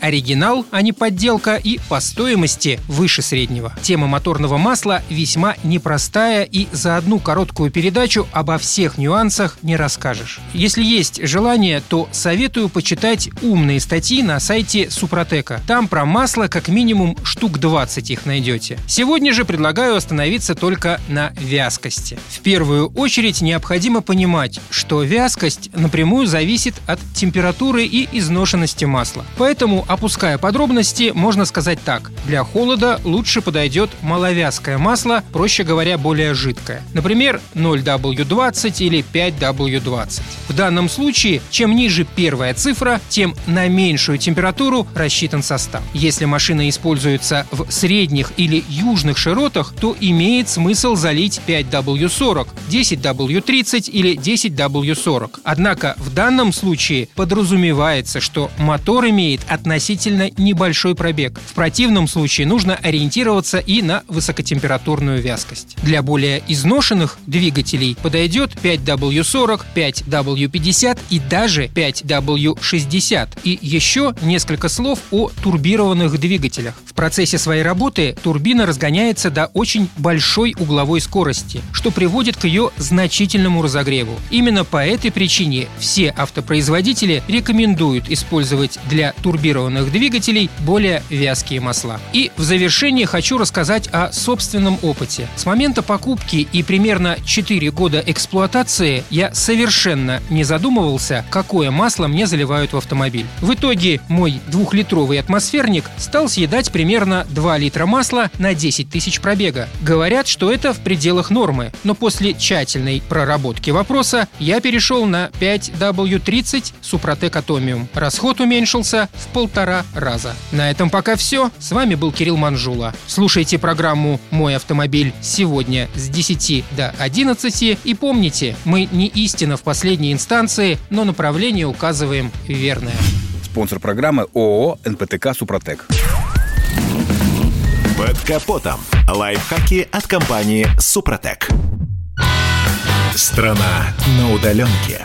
оригинал, а не подделка и по стоимости выше среднего. Тема моторного масла весьма непростая и за одну короткую передачу обо всех нюансах не расскажешь. Если есть желание, то советую почитать умные статьи на сайте Супротека. Там про масло как минимум штук 20 их найдете. Сегодня же предлагаю остановиться только на вязкости. В первую очередь необходимо понимать, что вязкость напрямую зависит от температуры и изношенности масла. Поэтому, опуская подробности, можно сказать так. Для холода лучше подойдет маловязкое масло, проще говоря, более жидкое. Например, 0W20 или 5W20. В данном случае, чем ниже первая цифра, тем на меньшую температуру рассчитан состав. Если машина используется в средних или южных широтах, то имеет смысл залить 5W40, 10W30 или 10W40. Однако в данном случае подразумевается, что мотор имеет относительно небольшой пробег. В противном случае нужно ориентироваться и на высокотемпературную вязкость. Для более изношенных двигателей подойдет 5W40, 5W50 и даже 5W60. И еще несколько слов о турбированных двигателях. В процессе своей работы турбина разгоняется до очень большой угловой скорости, что приводит к ее значительному разогреву. Именно по этой причине все автопроизводители рекомендуют использовать для турбированных двигателей более вязкие масла. И в завершение хочу рассказать о собственном опыте. С момента покупки и примерно 4 года эксплуатации я совершенно не задумывался, какое масло мне заливают в автомобиль. В итоге мой двухлитровый атмосферник стал съедать примерно 2 литра масла на 10 тысяч пробега. Говорят, что это в пределах нормы, но после тщательной проработки вопроса я перешел на 5W30 Супротек Атомиум. Расход уменьшился в полтора раза. На этом пока все. С вами был Кирилл Манжула. Слушайте программу «Мой автомобиль» сегодня с 10 до 11 и помните, мы не истина в последней инстанции, но направление указываем верное. Спонсор программы ООО «НПТК Супротек». Под капотом. Лайфхаки от компании «Супротек». Страна на удаленке.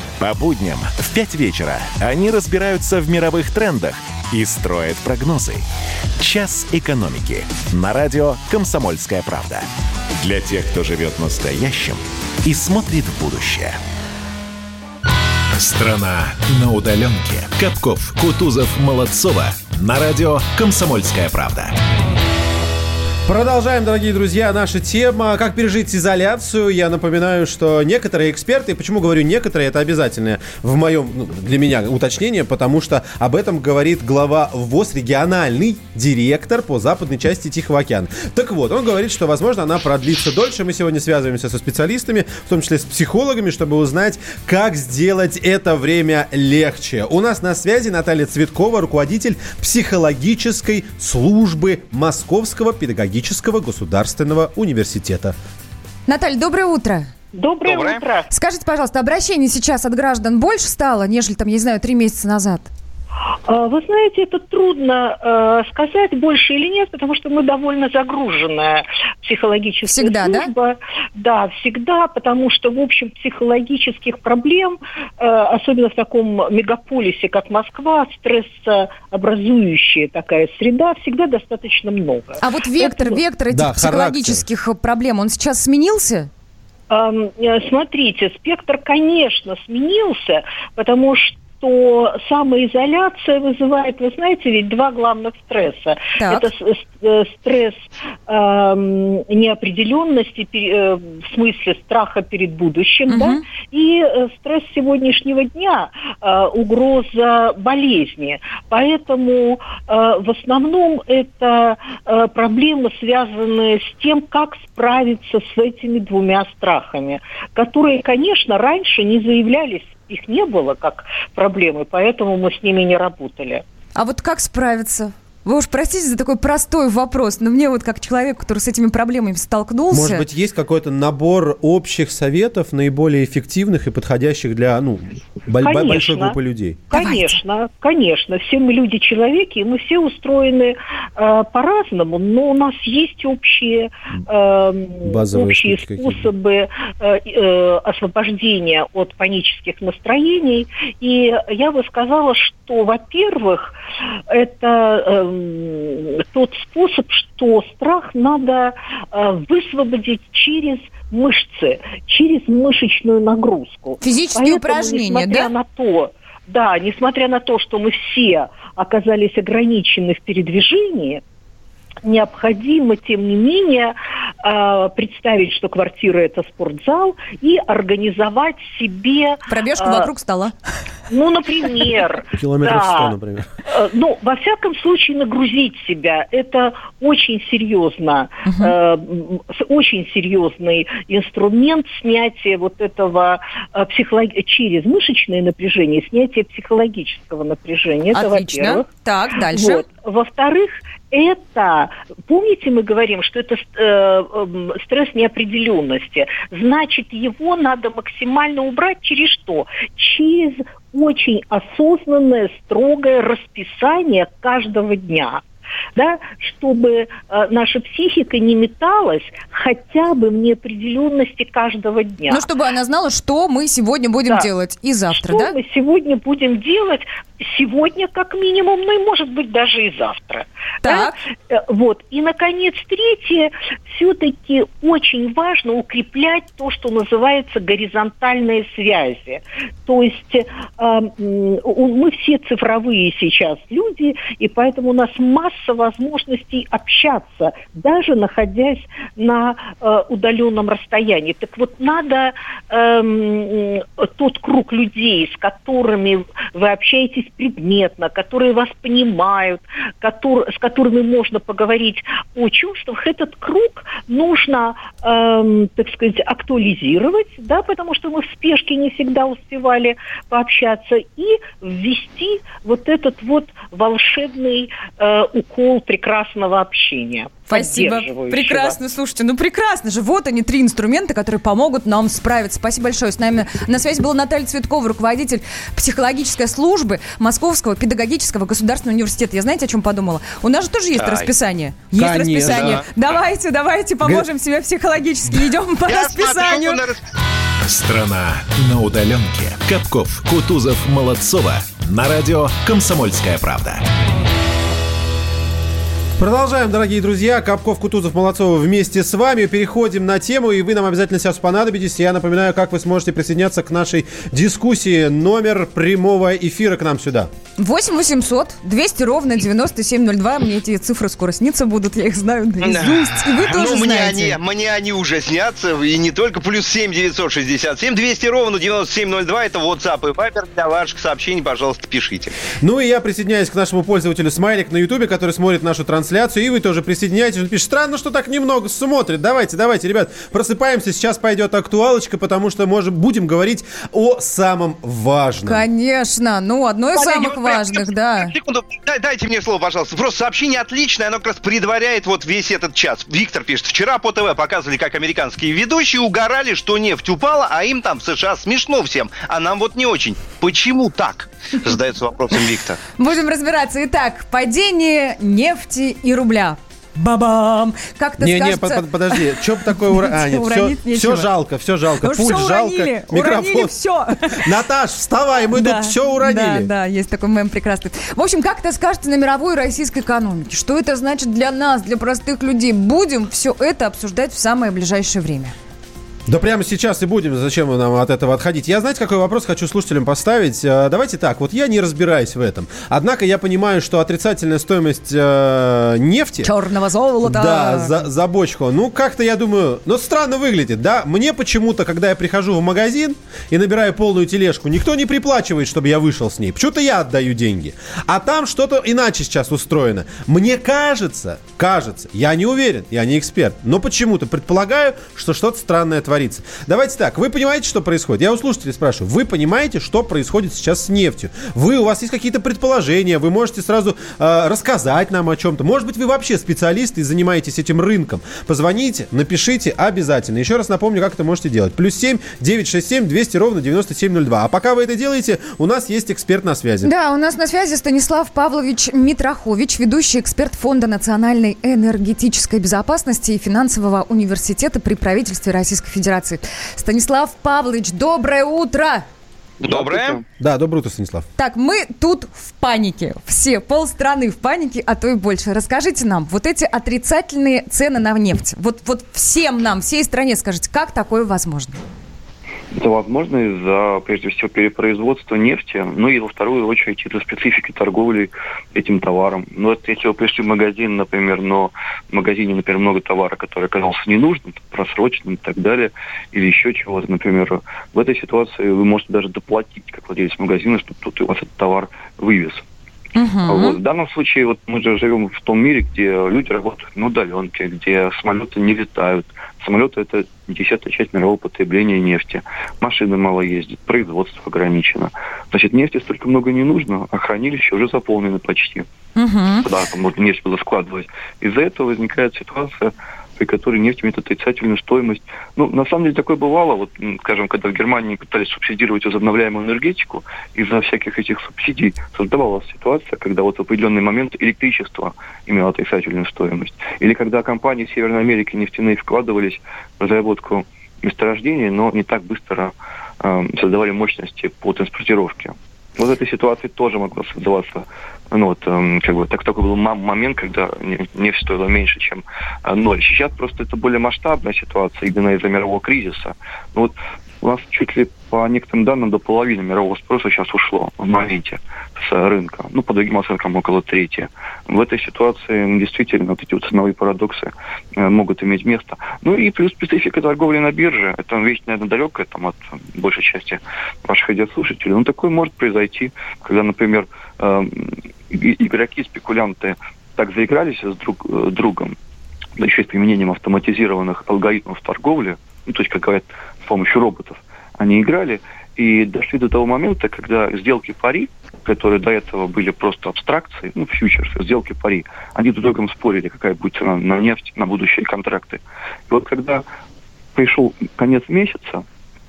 По будням в 5 вечера они разбираются в мировых трендах и строят прогнозы. «Час экономики» на радио «Комсомольская правда». Для тех, кто живет настоящим и смотрит в будущее. Страна на удаленке. Капков, Кутузов, Молодцова. На радио «Комсомольская правда». Продолжаем, дорогие друзья, наша тема «Как пережить изоляцию». Я напоминаю, что некоторые эксперты, почему говорю некоторые, это обязательное в моем, ну, для меня уточнение, потому что об этом говорит глава ВОЗ, региональный директор по западной части Тихого океана. Так вот, он говорит, что, возможно, она продлится дольше. Мы сегодня связываемся со специалистами, в том числе с психологами, чтобы узнать, как сделать это время легче. У нас на связи Наталья Цветкова, руководитель психологической службы Московского педагогического государственного университета. Наталья, доброе утро. Доброе, Доброе. утро. Скажите, пожалуйста, обращений сейчас от граждан больше стало, нежели там, я не знаю, три месяца назад? А, Вы знаете, это трудно э, сказать, больше или нет, потому что мы довольно загруженная психологическая Всегда, да? служба. Да, всегда, потому что, в общем, психологических проблем, э, особенно в таком мегаполисе, как Москва, стрессообразующая такая среда, всегда достаточно много. А вот вектор, Это- вектор этих Да, психологических проблем, он сейчас сменился? Э, Смотрите, спектр, конечно, сменился, потому что самоизоляция вызывает, вы знаете, ведь два главных стресса. Так. Это э, стресс неопределенности, пе- э, в смысле страха перед будущим, Мгм. да, и э, стресс сегодняшнего дня, э, угроза болезни. Поэтому э, в основном это э, проблемы, связанные с тем, как справиться с этими двумя страхами, которые, конечно, раньше не заявлялись, их не было как проблемы, поэтому мы с ними не работали. А вот как справиться? Вы уж простите за такой простой вопрос, но мне вот как человек, который с этими проблемами столкнулся... Может быть, есть какой-то набор общих советов, наиболее эффективных и подходящих для ну, Конечно. большой группы людей? Давайте. Конечно, конечно. Все мы люди-человеки, и мы все устроены э, по-разному, но у нас есть общие, э, Базовые общие способы э, э, освобождения от панических настроений. И я бы сказала, что, во-первых, это тот способ, что страх надо э, высвободить через мышцы, через мышечную нагрузку. Физические Поэтому, упражнения, несмотря да? на то, да, несмотря на то, что мы все оказались ограничены в передвижении, необходимо, тем не менее, э, представить, что квартира это спортзал, и организовать себе... Пробежку э, вокруг стола. Ну, например. Километров да. 100, например. Э, ну, во всяком случае, нагрузить себя. Это очень серьезно. Угу. Э, очень серьезный инструмент снятия вот этого э, психолог... через мышечное напряжение, снятия психологического напряжения. Это, Отлично. во-первых. Так, дальше. Вот. Во-вторых, это, помните, мы говорим, что это э, эм, стресс неопределенности. Значит, его надо максимально убрать через что? Через очень осознанное, строгое расписание каждого дня да, чтобы э, наша психика не металась хотя бы в неопределенности каждого дня. Ну, чтобы она знала, что мы сегодня будем да. делать и завтра, что да? мы сегодня будем делать, сегодня как минимум, ну и может быть даже и завтра. Так. Да? Э, вот. И, наконец, третье, все-таки очень важно укреплять то, что называется горизонтальные связи. То есть э, мы все цифровые сейчас люди, и поэтому у нас масса возможностей общаться, даже находясь на э, удаленном расстоянии. Так вот, надо э, тот круг людей, с которыми вы общаетесь предметно, которые вас понимают, который, с которыми можно поговорить о чувствах, этот круг нужно, э, так сказать, актуализировать, да, потому что мы в спешке не всегда успевали пообщаться, и ввести вот этот вот волшебный э, укол прекрасного общения. Спасибо. Прекрасно, слушайте, ну прекрасно же. Вот они, три инструмента, которые помогут нам справиться. Спасибо большое. С нами на связи была Наталья Цветкова, руководитель психологической службы Московского педагогического государственного университета. Я знаете, о чем подумала? У нас же тоже есть Ай. расписание. Есть Конечно. расписание. Давайте, давайте поможем Г... себе психологически. Идем по Я расписанию. На... Страна на удаленке. Капков, Кутузов, Молодцова. На радио «Комсомольская правда». Продолжаем, дорогие друзья. Капков, Кутузов, Молодцова вместе с вами. Переходим на тему, и вы нам обязательно сейчас понадобитесь. Я напоминаю, как вы сможете присоединяться к нашей дискуссии. Номер прямого эфира к нам сюда. 8 800 200 ровно 9702. Мне эти цифры скоро снится будут, я их знаю наизусть. И вы тоже ну, мне знаете. Они, мне они уже снятся, и не только. Плюс 7 967 200 ровно 9702. Это WhatsApp и Viber. Для ваших сообщений, пожалуйста, пишите. Ну и я присоединяюсь к нашему пользователю Смайлик на Ютубе, который смотрит нашу трансляцию трансляцию, и вы тоже присоединяйтесь. Он пишет, странно, что так немного смотрит. Давайте, давайте, ребят, просыпаемся. Сейчас пойдет актуалочка, потому что можем, будем говорить о самом важном. Конечно, ну, одно из Подойдет, самых важных, да. Секунду, дай, дайте мне слово, пожалуйста. Просто сообщение отличное, оно как раз предваряет вот весь этот час. Виктор пишет, вчера по ТВ показывали, как американские ведущие угорали, что нефть упала, а им там в США смешно всем, а нам вот не очень. Почему так? Задается вопросом Виктор. Будем разбираться. Итак, падение нефти и рубля. Бабам! Как-то не, скажется... не, под, подожди, что такое ура... а, нет, все, все жалко, все жалко, ну, пульт жалко, микрофон. все. Наташ, вставай, мы да, тут все уронили. Да, да, есть такой мем прекрасный. В общем, как это скажется на мировой российской экономике? Что это значит для нас, для простых людей? Будем все это обсуждать в самое ближайшее время. Да прямо сейчас и будем. Зачем нам от этого отходить? Я, знаете, какой вопрос хочу слушателям поставить? Э, давайте так. Вот я не разбираюсь в этом. Однако я понимаю, что отрицательная стоимость э, нефти... Черного золота. Да, за, за бочку. Ну, как-то, я думаю, ну, странно выглядит, да? Мне почему-то, когда я прихожу в магазин и набираю полную тележку, никто не приплачивает, чтобы я вышел с ней. Почему-то я отдаю деньги. А там что-то иначе сейчас устроено. Мне кажется, кажется, я не уверен, я не эксперт, но почему-то предполагаю, что что-то странное творится. Давайте так, вы понимаете, что происходит? Я у слушателей спрашиваю, вы понимаете, что происходит сейчас с нефтью? Вы, у вас есть какие-то предположения, вы можете сразу э, рассказать нам о чем-то. Может быть, вы вообще специалисты и занимаетесь этим рынком. Позвоните, напишите обязательно. Еще раз напомню, как это можете делать. Плюс 7 967 200 ровно 9702. А пока вы это делаете, у нас есть эксперт на связи. Да, у нас на связи Станислав Павлович Митрохович, ведущий эксперт Фонда национальной энергетической безопасности и финансового университета при правительстве Российской Федерации. Федерации. Станислав Павлович, доброе утро! Доброе. Да, доброе утро, Станислав. Так, мы тут в панике. Все, полстраны в панике, а то и больше. Расскажите нам, вот эти отрицательные цены на нефть. Вот, вот всем нам, всей стране скажите, как такое возможно? Это возможно из-за, прежде всего, перепроизводства нефти, ну и во вторую очередь из-за специфики торговли этим товаром. Ну, вот если вы пришли в магазин, например, но в магазине, например, много товара, который оказался ненужным, просроченным и так далее, или еще чего-то, например, в этой ситуации вы можете даже доплатить, как владелец магазина, чтобы тут у вас этот товар вывез. Вот. В данном случае вот мы же живем в том мире, где люди работают на удаленке, где самолеты не летают. Самолеты – это десятая часть мирового потребления нефти. Машины мало ездят, производство ограничено. Значит, нефти столько много не нужно, а хранилища уже заполнены почти. Uh-huh. Куда там можно нефть было складывать. Из-за этого возникает ситуация, при которой нефть имеет отрицательную стоимость. Ну, на самом деле такое бывало, вот, скажем, когда в Германии пытались субсидировать возобновляемую энергетику, из-за всяких этих субсидий создавалась ситуация, когда вот в определенный момент электричество имело отрицательную стоимость. Или когда компании Северной Америке нефтяные вкладывались в разработку месторождений, но не так быстро э, создавали мощности по транспортировке. Вот в этой ситуации тоже могло создаваться ну вот, эм, как бы, так такой был момент, когда нефть стоила меньше, чем э, ноль. Сейчас просто это более масштабная ситуация именно из-за мирового кризиса. Ну, вот у нас чуть ли по некоторым данным до половины мирового спроса сейчас ушло в моменте с рынка. Ну, по другим оценкам около трети. В этой ситуации действительно вот эти вот ценовые парадоксы э, могут иметь место. Ну и плюс специфика торговли на бирже. Это вещь, наверное, далекая там, от большей части ваших радиослушателей. Но такое может произойти, когда, например, э, игроки, спекулянты так заигрались с друг, э, другом, да еще и с применением автоматизированных алгоритмов торговли, ну, то есть, как говорят, помощью роботов, они играли и дошли до того момента, когда сделки пари, которые до этого были просто абстракцией, ну, фьючерсы, сделки пари, они друг другом спорили, какая будет цена на нефть, на будущие контракты. И вот когда пришел конец месяца,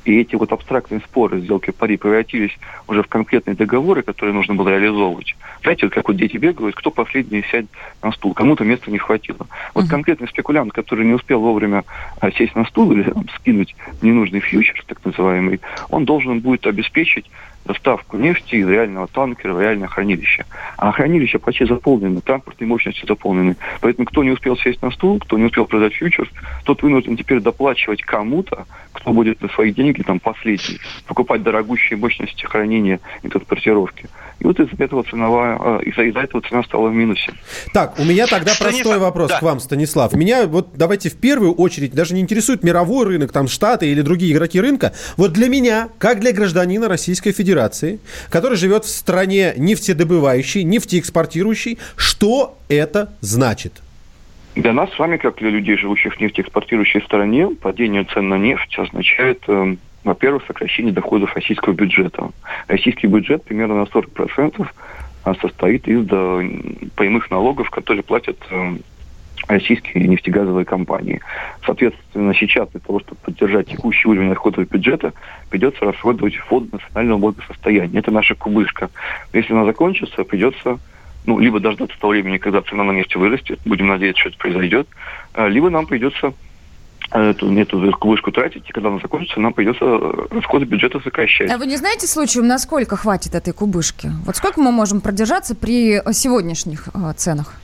и эти вот абстрактные споры, сделки пари превратились уже в конкретные договоры, которые нужно было реализовывать. Знаете, вот как вот дети бегают, кто последний сядет на стул. Кому-то места не хватило. Вот uh-huh. конкретный спекулянт, который не успел вовремя а, сесть на стул или там, скинуть ненужный фьючерс, так называемый, он должен будет обеспечить доставку нефти из реального танкера в реальное хранилище. А хранилище почти заполнено, транспортные мощности заполнены. Поэтому кто не успел сесть на стул, кто не успел продать фьючерс, тот вынужден теперь доплачивать кому-то, кто будет на свои деньги там последний, покупать дорогущие мощности хранения и транспортировки. И вот из-за этого ценовая, а, из-за, из этого цена стала в минусе. Так, у меня тогда Станислав, простой вопрос да. к вам, Станислав. Меня вот давайте в первую очередь даже не интересует мировой рынок, там Штаты или другие игроки рынка. Вот для меня, как для гражданина Российской Федерации, который живет в стране нефтедобывающей, нефтеэкспортирующей, что это значит? Для нас с вами, как для людей, живущих в нефтеэкспортирующей стране, падение цен на нефть означает, э, во-первых, сокращение доходов российского бюджета. Российский бюджет примерно на 40% а, состоит из прямых налогов, которые платят э, российские нефтегазовые компании. Соответственно, сейчас для того, чтобы поддержать текущий уровень расходов бюджета, придется расходовать фонд национального благосостояния. Это наша кубышка. Если она закончится, придется ну, либо дождаться того времени, когда цена на нефть вырастет, будем надеяться, что это произойдет, а, либо нам придется э, эту, эту кубышку тратить, и когда она закончится, нам придется э, расходы бюджета сокращать. А вы не знаете случаем, насколько хватит этой кубышки? Вот сколько мы можем продержаться при сегодняшних э, ценах?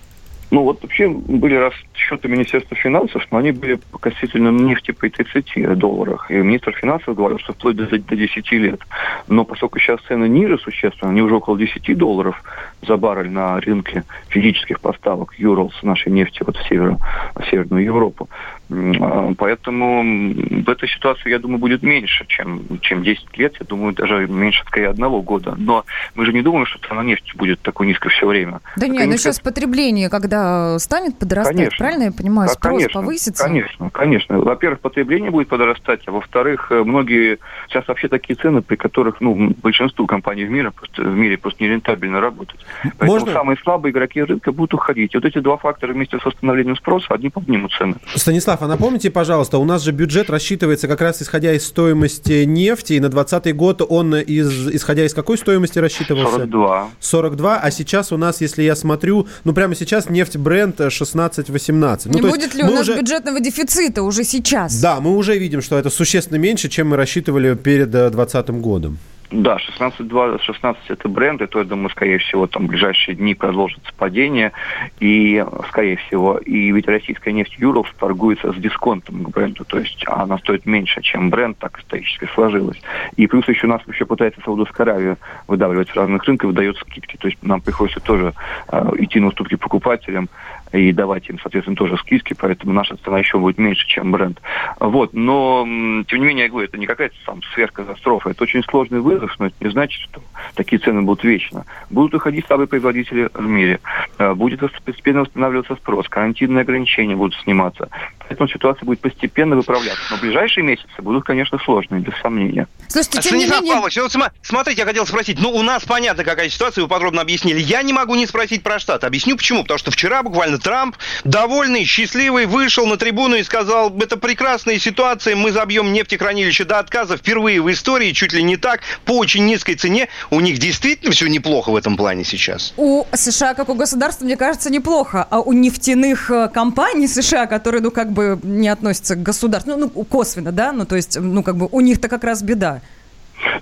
Ну вот вообще были расчеты Министерства финансов, но они были касательно нефти по 30 долларах. И министр финансов говорил, что вплоть до, до 10 лет. Но поскольку сейчас цены ниже существенно, они уже около 10 долларов за баррель на рынке физических поставок Юрлс нашей нефти вот в, северо, в Северную Европу. А, поэтому в этой ситуации, я думаю, будет меньше, чем, чем 10 лет. Я думаю, даже меньше, скорее, одного года. Но мы же не думаем, что цена нефти будет такой низкой все время. Да нет, но сейчас потребление, когда станет подрастать, конечно, правильно я понимаю, спрос конечно, повысится? Конечно, конечно. Во-первых, потребление будет подрастать, а во-вторых, э, многие... Сейчас вообще такие цены, при которых, ну, большинству компаний в мире просто, в мире просто нерентабельно работать. Поэтому Можно... самые слабые игроки рынка будут уходить. Вот эти два фактора вместе с восстановлением спроса, одни поднимут цены. Станислав, Станислав, а напомните, пожалуйста, у нас же бюджет рассчитывается как раз исходя из стоимости нефти, и на 2020 год он из, исходя из какой стоимости рассчитывался? 42. 42, а сейчас у нас, если я смотрю, ну прямо сейчас нефть бренд 16-18. Не ну, будет ли у нас уже... бюджетного дефицита уже сейчас? Да, мы уже видим, что это существенно меньше, чем мы рассчитывали перед 2020 годом. Да, 16, 16 это бренд, и то, я думаю, скорее всего, там в ближайшие дни продолжится падение, и, скорее всего, и ведь российская нефть Юров торгуется с дисконтом к бренду, то есть она стоит меньше, чем бренд, так исторически сложилось. И плюс еще нас еще пытается Саудовская Аравия выдавливать с разных рынков, выдает скидки, то есть нам приходится тоже э, идти на уступки покупателям, и давать им, соответственно, тоже скидки, поэтому наша цена еще будет меньше, чем бренд. Вот, но, тем не менее, я говорю, это не какая-то там сверхкатастрофа, это очень сложный вызов, но это не значит, что такие цены будут вечно. Будут уходить слабые производители в мире, э, будет постепенно восстанавливаться спрос, карантинные ограничения будут сниматься, поэтому ситуация будет постепенно выправляться. Но ближайшие месяцы будут, конечно, сложные, без сомнения. Слушайте, тем Станислав не менее... Павлович, вот смотрите, я хотел спросить, ну, у нас понятно, какая ситуация, вы подробно объяснили. Я не могу не спросить про Штаты. Объясню почему. Потому что вчера буквально Трамп, довольный, счастливый, вышел на трибуну и сказал, это прекрасная ситуация, мы забьем нефтехранилище до отказа впервые в истории, чуть ли не так, по очень низкой цене. У них действительно все неплохо в этом плане сейчас. У США, как у государства, мне кажется, неплохо. А у нефтяных э, компаний США, которые, ну, как бы не относятся к государству, ну, ну косвенно, да, ну, то есть, ну, как бы у них-то как раз беда.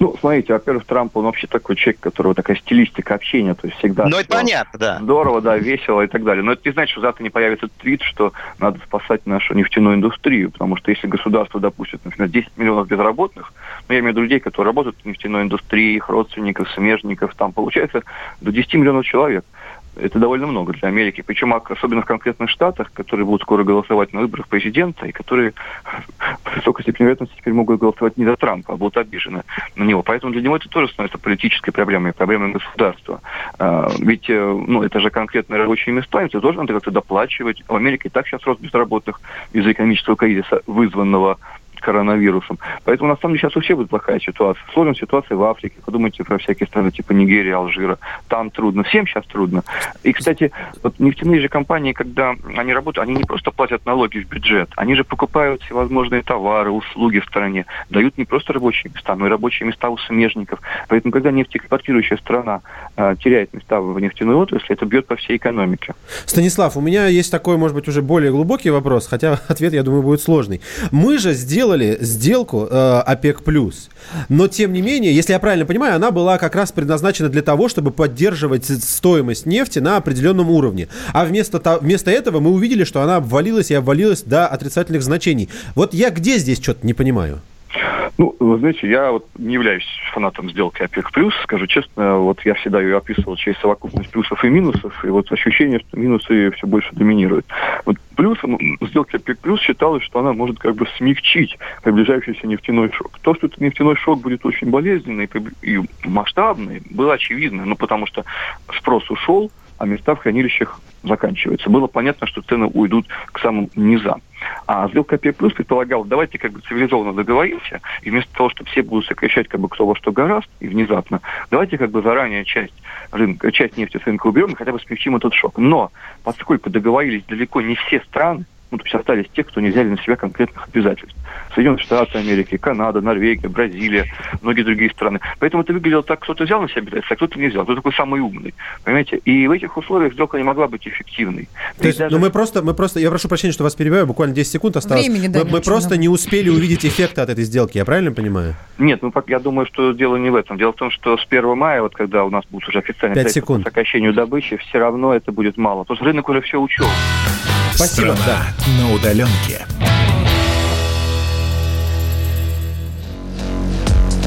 Ну, смотрите, во-первых, Трамп, он вообще такой человек, которого такая стилистика общения, то есть всегда... Ну, это понятно, да. Здорово, да, весело и так далее. Но это не значит, что завтра не появится твит, что надо спасать нашу нефтяную индустрию, потому что если государство допустит, например, 10 миллионов безработных, ну, я имею в виду людей, которые работают в нефтяной индустрии, их родственников, смежников, там получается до 10 миллионов человек. Это довольно много для Америки, причем особенно в конкретных штатах, которые будут скоро голосовать на выборах президента, и которые с высокой степенью вероятности теперь могут голосовать не за Трампа, а будут обижены на него. Поэтому для него это тоже становится политической проблемой, проблемой государства. А, ведь э, ну, это же конкретные рабочие места, им тоже надо как-то доплачивать. В Америке и так сейчас рост безработных из-за экономического кризиса, вызванного коронавирусом. Поэтому, на самом деле, сейчас вообще будет плохая ситуация. Сложная ситуация в Африке. Подумайте про всякие страны типа Нигерии, Алжира. Там трудно. Всем сейчас трудно. И, кстати, вот нефтяные же компании, когда они работают, они не просто платят налоги в бюджет, они же покупают всевозможные товары, услуги в стране, дают не просто рабочие места, но и рабочие места у смежников. Поэтому, когда нефтеэкспортирующая страна э, теряет места в нефтяной отрасли, это бьет по всей экономике. Станислав, у меня есть такой, может быть, уже более глубокий вопрос, хотя ответ, я думаю, будет сложный. Мы же сделали сделали сделку э, ОПЕК+. Но, тем не менее, если я правильно понимаю, она была как раз предназначена для того, чтобы поддерживать стоимость нефти на определенном уровне. А вместо, вместо этого мы увидели, что она обвалилась и обвалилась до отрицательных значений. Вот я где здесь что-то не понимаю? Ну, вы знаете, я вот не являюсь фанатом сделки ОПЕК+, плюс, скажу честно, вот я всегда ее описывал через совокупность плюсов и минусов, и вот ощущение, что минусы все больше доминируют. Вот плюсом сделки ОПЕК+, плюс считалось, что она может как бы смягчить приближающийся нефтяной шок. То, что этот нефтяной шок будет очень болезненный и масштабный, было очевидно, ну, потому что спрос ушел, а места в хранилищах заканчиваются. Было понятно, что цены уйдут к самым низам. А сделка плюс предполагала, давайте как бы цивилизованно договоримся, и вместо того, чтобы все будут сокращать как бы кто во что гораст и внезапно, давайте как бы заранее часть, рынка, часть нефти с рынка уберем и хотя бы смягчим этот шок. Но поскольку договорились далеко не все страны, ну, то есть остались те, кто не взяли на себя конкретных обязательств. Соединенные Штаты Америки, Канада, Норвегия, Бразилия, многие другие страны. Поэтому это выглядело так, кто-то взял на себя обязательства, а кто-то не взял. Кто такой самый умный. Понимаете? И в этих условиях сделка не могла быть эффективной. То есть, даже... ну мы просто, мы просто, я прошу прощения, что вас перебиваю, буквально 10 секунд осталось. Времени, да, мы, мы просто не успели увидеть эффекта от этой сделки, я правильно понимаю? Нет, ну я думаю, что дело не в этом. Дело в том, что с 1 мая, вот когда у нас будет уже официально секунд. по сокращению добычи, все равно это будет мало. Потому что рынок уже все учел. Спасибо. Страна да. на удаленке.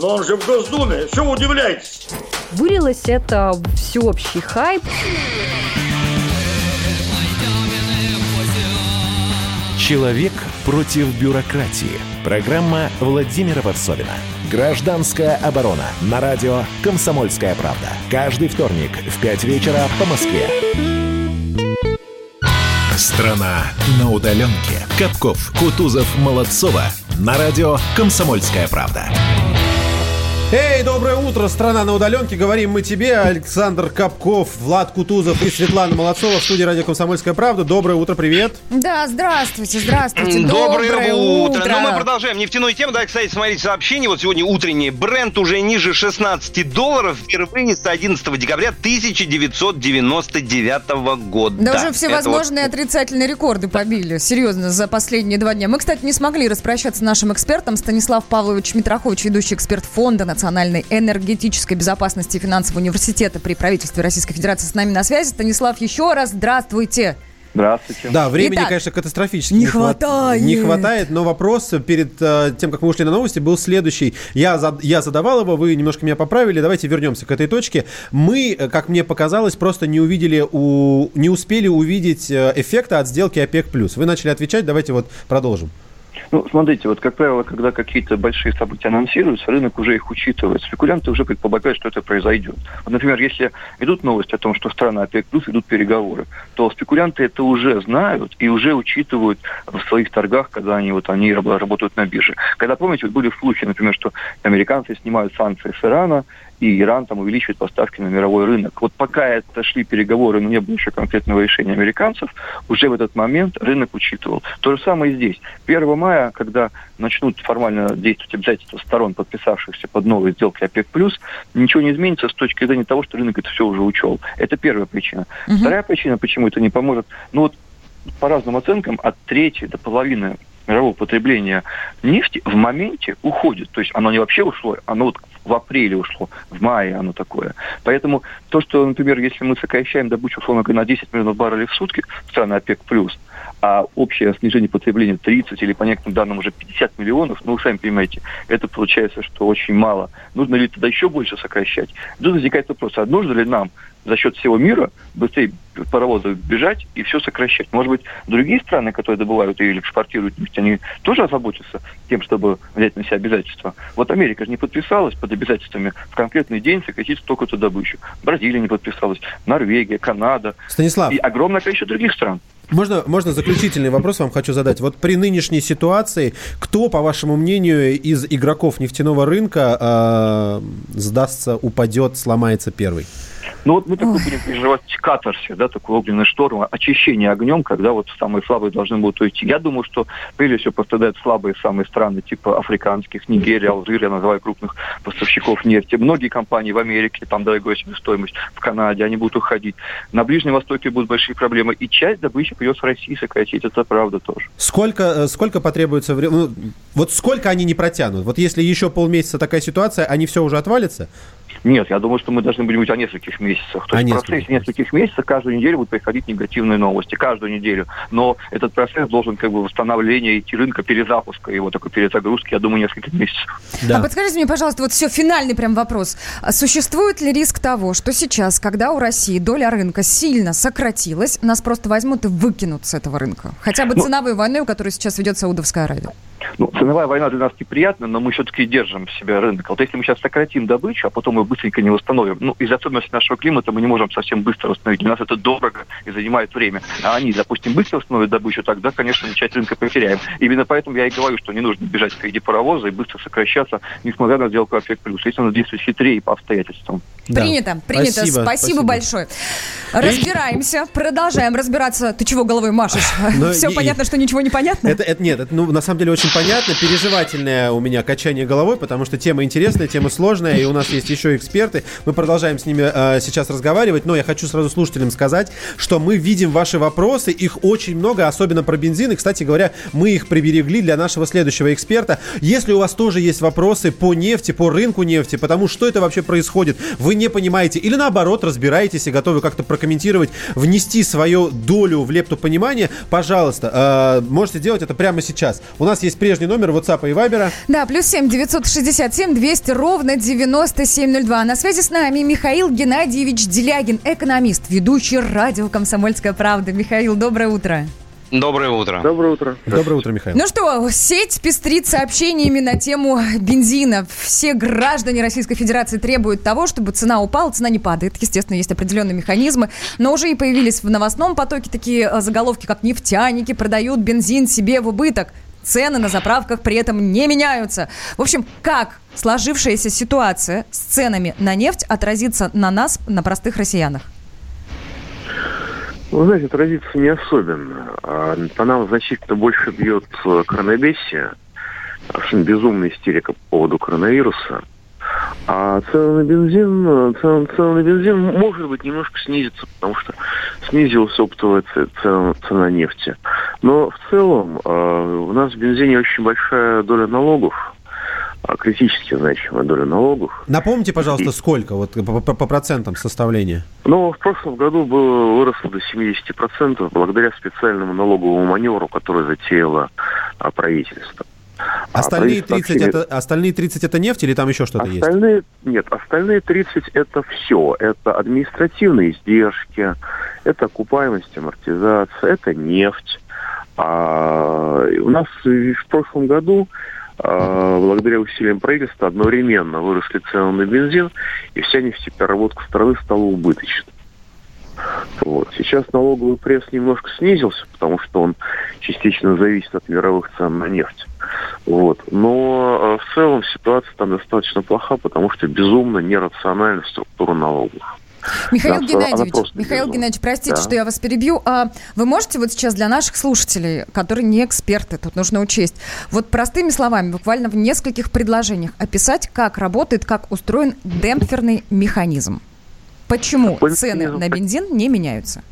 Но он же в Госдуме, что вы удивляетесь? Вылилось это всеобщий хайп. Человек против бюрократии. Программа Владимира Варсовина. Гражданская оборона. На радио «Комсомольская правда». Каждый вторник в 5 вечера по Москве. Страна на удаленке. Капков, Кутузов, Молодцова. На радио «Комсомольская правда». Эй, доброе утро, страна на удаленке. Говорим мы тебе, Александр Капков, Влад Кутузов и Светлана Молодцова в студии радио «Комсомольская правда». Доброе утро, привет. Да, здравствуйте, здравствуйте. Доброе, Доброе утро. утро. Ну, мы продолжаем нефтяную тему. Да, кстати, смотрите сообщение. Вот сегодня утреннее. Бренд уже ниже 16 долларов впервые с 11 декабря 1999 года. Да, уже все Это возможные отрицательные рекорды побили. Серьезно, за последние два дня. Мы, кстати, не смогли распрощаться с нашим экспертом. Станислав Павлович Митрохович, ведущий эксперт Фонда национальной энергетической безопасности и финансового университета при правительстве Российской Федерации с нами на связи. Станислав, еще раз здравствуйте. Здравствуйте. Да, времени, Итак, конечно, катастрофически не хват- хватает. Не хватает, но вопрос перед э, тем, как мы ушли на новости, был следующий. Я, зад- я задавал его, вы немножко меня поправили. Давайте вернемся к этой точке. Мы, э, как мне показалось, просто не увидели, у... не успели увидеть э, эффекта от сделки ОПЕК+. Вы начали отвечать, давайте вот продолжим. Ну, смотрите, вот, как правило, когда какие-то большие события анонсируются, рынок уже их учитывает. Спекулянты уже предполагают, что это произойдет. Вот, например, если идут новости о том, что страны ОПЕК плюс идут переговоры, то спекулянты это уже знают и уже учитывают в своих торгах, когда они, вот, они раб- работают на бирже. Когда, помните, вот были случаи, например, что американцы снимают санкции с Ирана, и Иран там увеличивает поставки на мировой рынок. Вот пока это шли переговоры, но не было еще конкретного решения американцев, уже в этот момент рынок учитывал. То же самое и здесь. 1 мая, когда начнут формально действовать обязательства сторон, подписавшихся под новой сделкой ОПЕК+, ничего не изменится с точки зрения того, что рынок это все уже учел. Это первая причина. Вторая причина, почему это не поможет, ну вот по разным оценкам, от трети до половины мирового потребления нефти в моменте уходит. То есть оно не вообще ушло, оно вот в апреле ушло, в мае оно такое. Поэтому то, что, например, если мы сокращаем добычу, условно говоря, на 10 миллионов баррелей в сутки, страны ОПЕК+, а общее снижение потребления 30 или по некоторым данным уже 50 миллионов, ну, вы сами понимаете, это получается, что очень мало. Нужно ли тогда еще больше сокращать? Тут возникает вопрос, а нужно ли нам за счет всего мира быстрее паровозов бежать и все сокращать. Может быть, другие страны, которые добывают или экспортируют нефть, они тоже озаботятся тем, чтобы взять на себя обязательства. Вот Америка же не подписалась под обязательствами в конкретный день сократить столько-то добычу. Бразилия не подписалась, Норвегия, Канада Станислав. и огромное количество других стран. Можно, можно заключительный вопрос вам хочу задать. Вот при нынешней ситуации, кто, по вашему мнению, из игроков нефтяного рынка э, сдастся, упадет, сломается первый? Ну вот мы такой будем переживать катарсис, да, такой огненный шторм, очищение огнем, когда вот самые слабые должны будут уйти. Я думаю, что прежде всего пострадают слабые самые страны, типа африканских, Нигерия, Алжир, я называю крупных поставщиков нефти. Многие компании в Америке, там дорогая себестоимость, в Канаде, они будут уходить. На Ближнем Востоке будут большие проблемы. И часть добычи придется в России сократить, это правда тоже. Сколько, э, сколько потребуется времени? вот сколько они не протянут? Вот если еще полмесяца такая ситуация, они все уже отвалятся? Нет, я думаю, что мы должны будем говорить о нескольких месяцах. То О есть в процессе нескольких месяцев каждую неделю будут приходить негативные новости. Каждую неделю. Но этот процесс должен как бы восстановления идти рынка, перезапуска его, такой перезагрузки, я думаю, несколько месяцев. А подскажите мне, пожалуйста, вот все, финальный прям вопрос. А Существует ли риск того, что сейчас, когда у России доля рынка сильно сократилась, нас просто возьмут и выкинут с этого рынка? Хотя бы Ну- ценовой войной, которую сейчас ведет Саудовская Аравия. Ну, ценовая война для нас неприятна, но мы все-таки держим в себе рынок. Вот если мы сейчас сократим добычу, а потом мы быстренько не восстановим, ну, из-за особенностей нашего климата мы не можем совсем быстро восстановить. Для нас это дорого и занимает время. А они, допустим, быстро восстановят добычу, тогда, конечно, часть рынка потеряем. Именно поэтому я и говорю, что не нужно бежать впереди паровоза и быстро сокращаться, несмотря на сделку ОПЕК+. Если надо действовать хитрее по обстоятельствам. Принято, принято. Спасибо, спасибо. большое. Разбираемся, продолжаем разбираться. Ты чего головой машешь? Ну, Все и- понятно, что ничего не понятно? Это, это нет, это, ну, на самом деле очень понятно. Переживательное у меня качание головой, потому что тема интересная, тема сложная, и у нас есть еще эксперты. Мы продолжаем с ними э, сейчас разговаривать, но я хочу сразу слушателям сказать, что мы видим ваши вопросы, их очень много, особенно про бензин, и, кстати говоря, мы их приберегли для нашего следующего эксперта. Если у вас тоже есть вопросы по нефти, по рынку нефти, потому что это вообще происходит, вы не понимаете, или наоборот разбираетесь и готовы как-то прокомментировать, внести свою долю в лепту понимания, пожалуйста, э, можете делать это прямо сейчас. У нас есть прежний номер WhatsApp и Viber. Да, плюс семь девятьсот шестьдесят семь двести ровно девяносто семь ноль два. На связи с нами Михаил Геннадьевич Делягин, экономист, ведущий радио «Комсомольская правда». Михаил, доброе утро. Доброе утро. Доброе утро. Доброе утро, Михаил. Ну что, сеть пестрит сообщениями на тему бензина. Все граждане Российской Федерации требуют того, чтобы цена упала, цена не падает. Естественно, есть определенные механизмы, но уже и появились в новостном потоке такие э, заголовки, как «Нефтяники продают бензин себе в убыток». Цены на заправках при этом не меняются. В общем, как сложившаяся ситуация с ценами на нефть отразится на нас, на простых россиянах? Вы знаете, отразится не особенно. А По нам значительно больше бьет э, коронавесия, совершенно безумная истерика по поводу коронавируса. А цены на бензин, э, цены, цены на бензин, может быть, немножко снизится, потому что снизилась оптовая цена, цена нефти. Но в целом э, у нас в бензине очень большая доля налогов, а, критически значимая доля налогов. Напомните, пожалуйста, сколько вот по, по- по процентам составления? Но в прошлом году было выросло до 70% благодаря специальному налоговому маневру, который затеяло а, правительство. А Остальные правительство 30 активно- это, остальные 30 это нефть или там еще что-то есть? Остальные, нет, остальные 30 это все. Это административные издержки, это окупаемость, амортизация, это нефть. А, у нас в прошлом году а, благодаря усилиям правительства одновременно выросли цены на бензин, и вся нефтепереработка страны стала убыточной. Вот. Сейчас налоговый пресс немножко снизился, потому что он частично зависит от мировых цен на нефть. Вот. Но э, в целом ситуация там достаточно плоха, потому что безумно нерациональна структура налогов. Михаил Да, Геннадьевич, Михаил безумна. Геннадьевич, простите, Да. что я вас перебью. А вы можете вот сейчас для наших слушателей, которые не эксперты, тут нужно учесть, вот простыми словами, буквально в нескольких предложениях описать, как работает, как устроен демпферный механизм? Почему цены на бензин не меняются?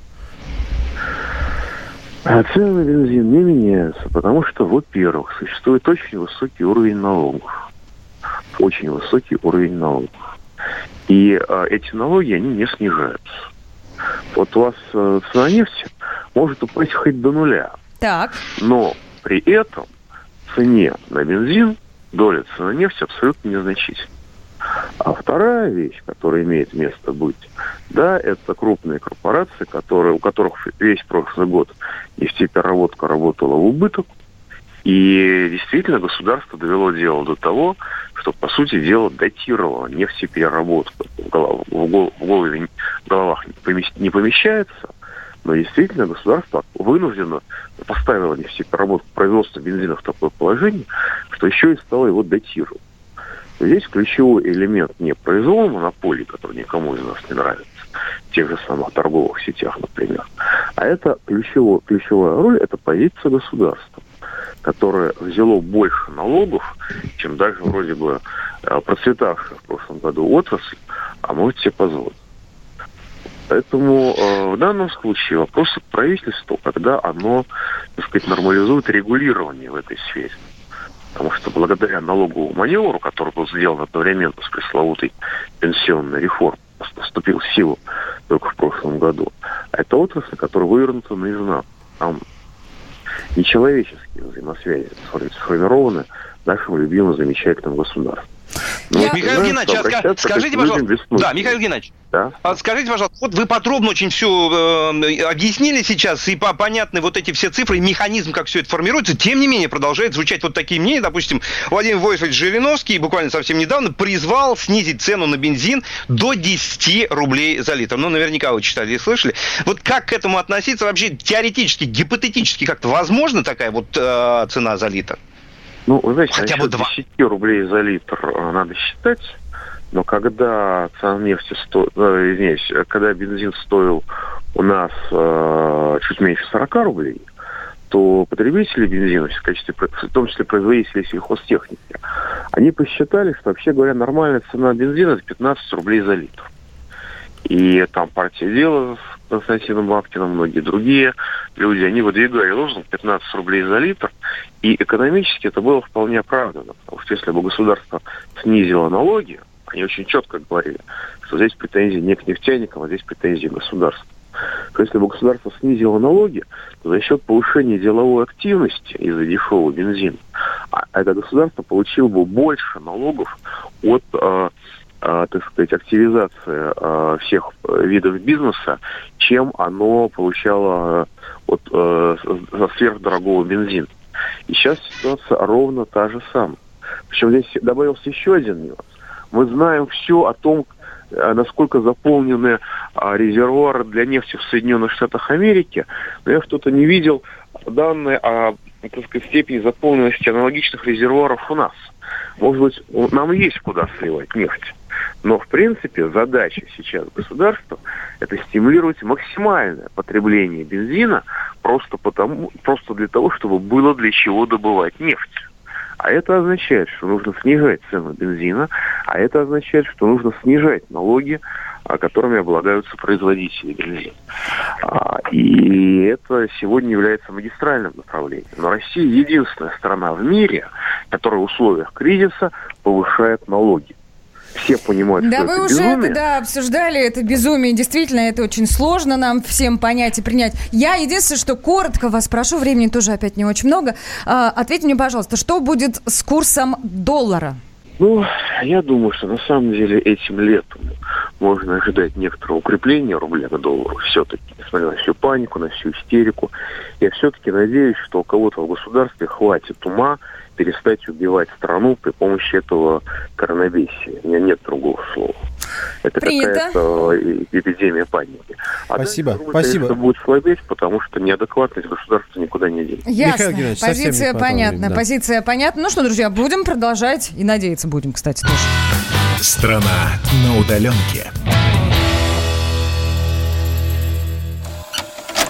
А цены на бензин не меняются, потому что, во-первых, существует очень высокий уровень налогов. Очень высокий уровень налогов. И а, эти налоги, они не снижаются. Вот у вас э, цена нефти может упасть хоть до нуля, Так, но при этом цене на бензин доля цены нефти абсолютно незначительна. А вторая вещь, которая имеет место быть, да, это крупные корпорации, которые, у которых весь прошлый год нефтепереработка работала в убыток, и действительно государство довело дело до того, что, по сути дела, датировало нефтепереработку. В, голов- в гол- в голове- в головах не помещ- не помещается, но действительно государство вынуждено поставило нефтепереработку производства бензина в такое положение, что еще и стало его датировать. Здесь ключевой элемент не произвол монополии, который никому из нас не нравится, в тех же самых торговых сетях, например, а это ключевая, ключевая роль, это позиция государства, которое взяло больше налогов, чем даже вроде бы э, процветавшая в прошлом году отрасль, а может себе позволить. Поэтому э, в данном случае вопрос к правительству, когда оно, так сказать, нормализует регулирование в этой сфере. Потому что благодаря налоговому маневру, который был сделан одновременно с пресловутой пенсионной реформой, вступил в силу только в прошлом году, а это отрасль, которая вывернута наизнанку. Там нечеловеческие взаимосвязи сформированы нашим любимым замечательным государством. Ну, Я- Михаил знаешь, Геннадьевич, а ска- скажите, пожалуйста, да, Михаил Геннадьевич, Да? а скажите, пожалуйста, вот вы подробно очень все э, объяснили сейчас, и по- понятны вот эти все цифры, и механизм, как все это формируется, тем не менее продолжают звучать вот такие мнения. Допустим, Владимир Войсович Жириновский буквально совсем недавно призвал снизить цену на бензин до 10 рублей за литр. Ну, наверняка вы читали и слышали. Вот как к этому относиться вообще теоретически, гипотетически как-то возможно такая вот э, цена за литр? Ну, вы знаете, Хотя бы насчет два. 10 рублей за литр э, надо считать, но когда цена нефти сто... э, извиняюсь, э, когда бензин стоил у нас э, чуть меньше 40 рублей, то потребители бензина, в, качестве, в том числе производители сельхозтехники, они посчитали, что, вообще говоря, нормальная цена бензина это 15 рублей за литр. И там партия дела Константином Лапкиным, многие другие люди, они выдвигали лозунг 15 рублей за литр. И экономически это было вполне оправдано. Потому что если бы государство снизило налоги, они очень четко говорили, что здесь претензии не к нефтяникам, а здесь претензии к государству. То если бы государство снизило налоги, то за счет повышения деловой активности из-за дешевого бензина, а это государство получило бы больше налогов от э, так сказать, активизации э, всех э, видов бизнеса, чем оно получало от э, сверхдорогого бензина. И сейчас ситуация ровно та же самая. Причем здесь добавился еще один нюанс. Мы знаем все о том, э, насколько заполнены а, резервуары для нефти в Соединенных Штатах Америки, но я что-то не видел данные о так сказать, степени заполненности аналогичных резервуаров у нас. Может быть, нам есть куда сливать нефть. Но, в принципе, задача сейчас государства – это стимулировать максимальное потребление бензина просто, потому, просто для того, чтобы было для чего добывать нефть. А это означает, что нужно снижать цену бензина, а это означает, что нужно снижать налоги, а, которыми облагаются производители бензина. А, И это сегодня является магистральным направлением. Но Россия единственная страна в мире, которая в условиях кризиса повышает налоги. Все понимают, Да, что вы это уже безумие. это да, обсуждали, это безумие. Действительно, это очень сложно нам всем понять и принять. Я единственное, что коротко вас прошу, времени тоже опять не очень много. А, ответьте мне, пожалуйста, что будет с курсом доллара? Ну, я думаю, что на самом деле этим летом можно ожидать некоторого укрепления рубля к доллару все-таки, несмотря на всю панику, на всю истерику. Я все-таки надеюсь, что у кого-то в государстве хватит ума перестать убивать страну при помощи этого коронавирусия. У меня нет другого слова. Это какая-то э, эпидемия паники. А Спасибо, дальше спасибо. конечно, будет слабеть, потому что неадекватность государства никуда не денется. Ясно. Геннадьевич, Позиция понятна. да. Позиция понятна. Ну что, друзья, будем продолжать и надеяться будем, кстати, тоже. Страна на удаленке.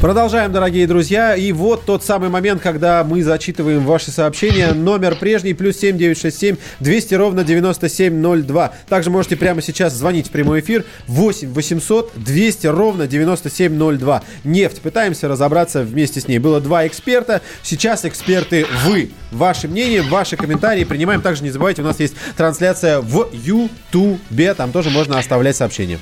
Продолжаем, дорогие друзья. И вот тот самый момент, когда мы зачитываем ваши сообщения. Номер прежний, плюс 7967 200 ровно 9702. Также можете прямо сейчас звонить в прямой эфир 8 800 200 ровно 9702. Нефть. Пытаемся разобраться вместе с ней. Было два эксперта. Сейчас эксперты вы. Ваше мнение, ваши комментарии принимаем. Также не забывайте, у нас есть трансляция в Ютубе. Там тоже можно оставлять сообщения.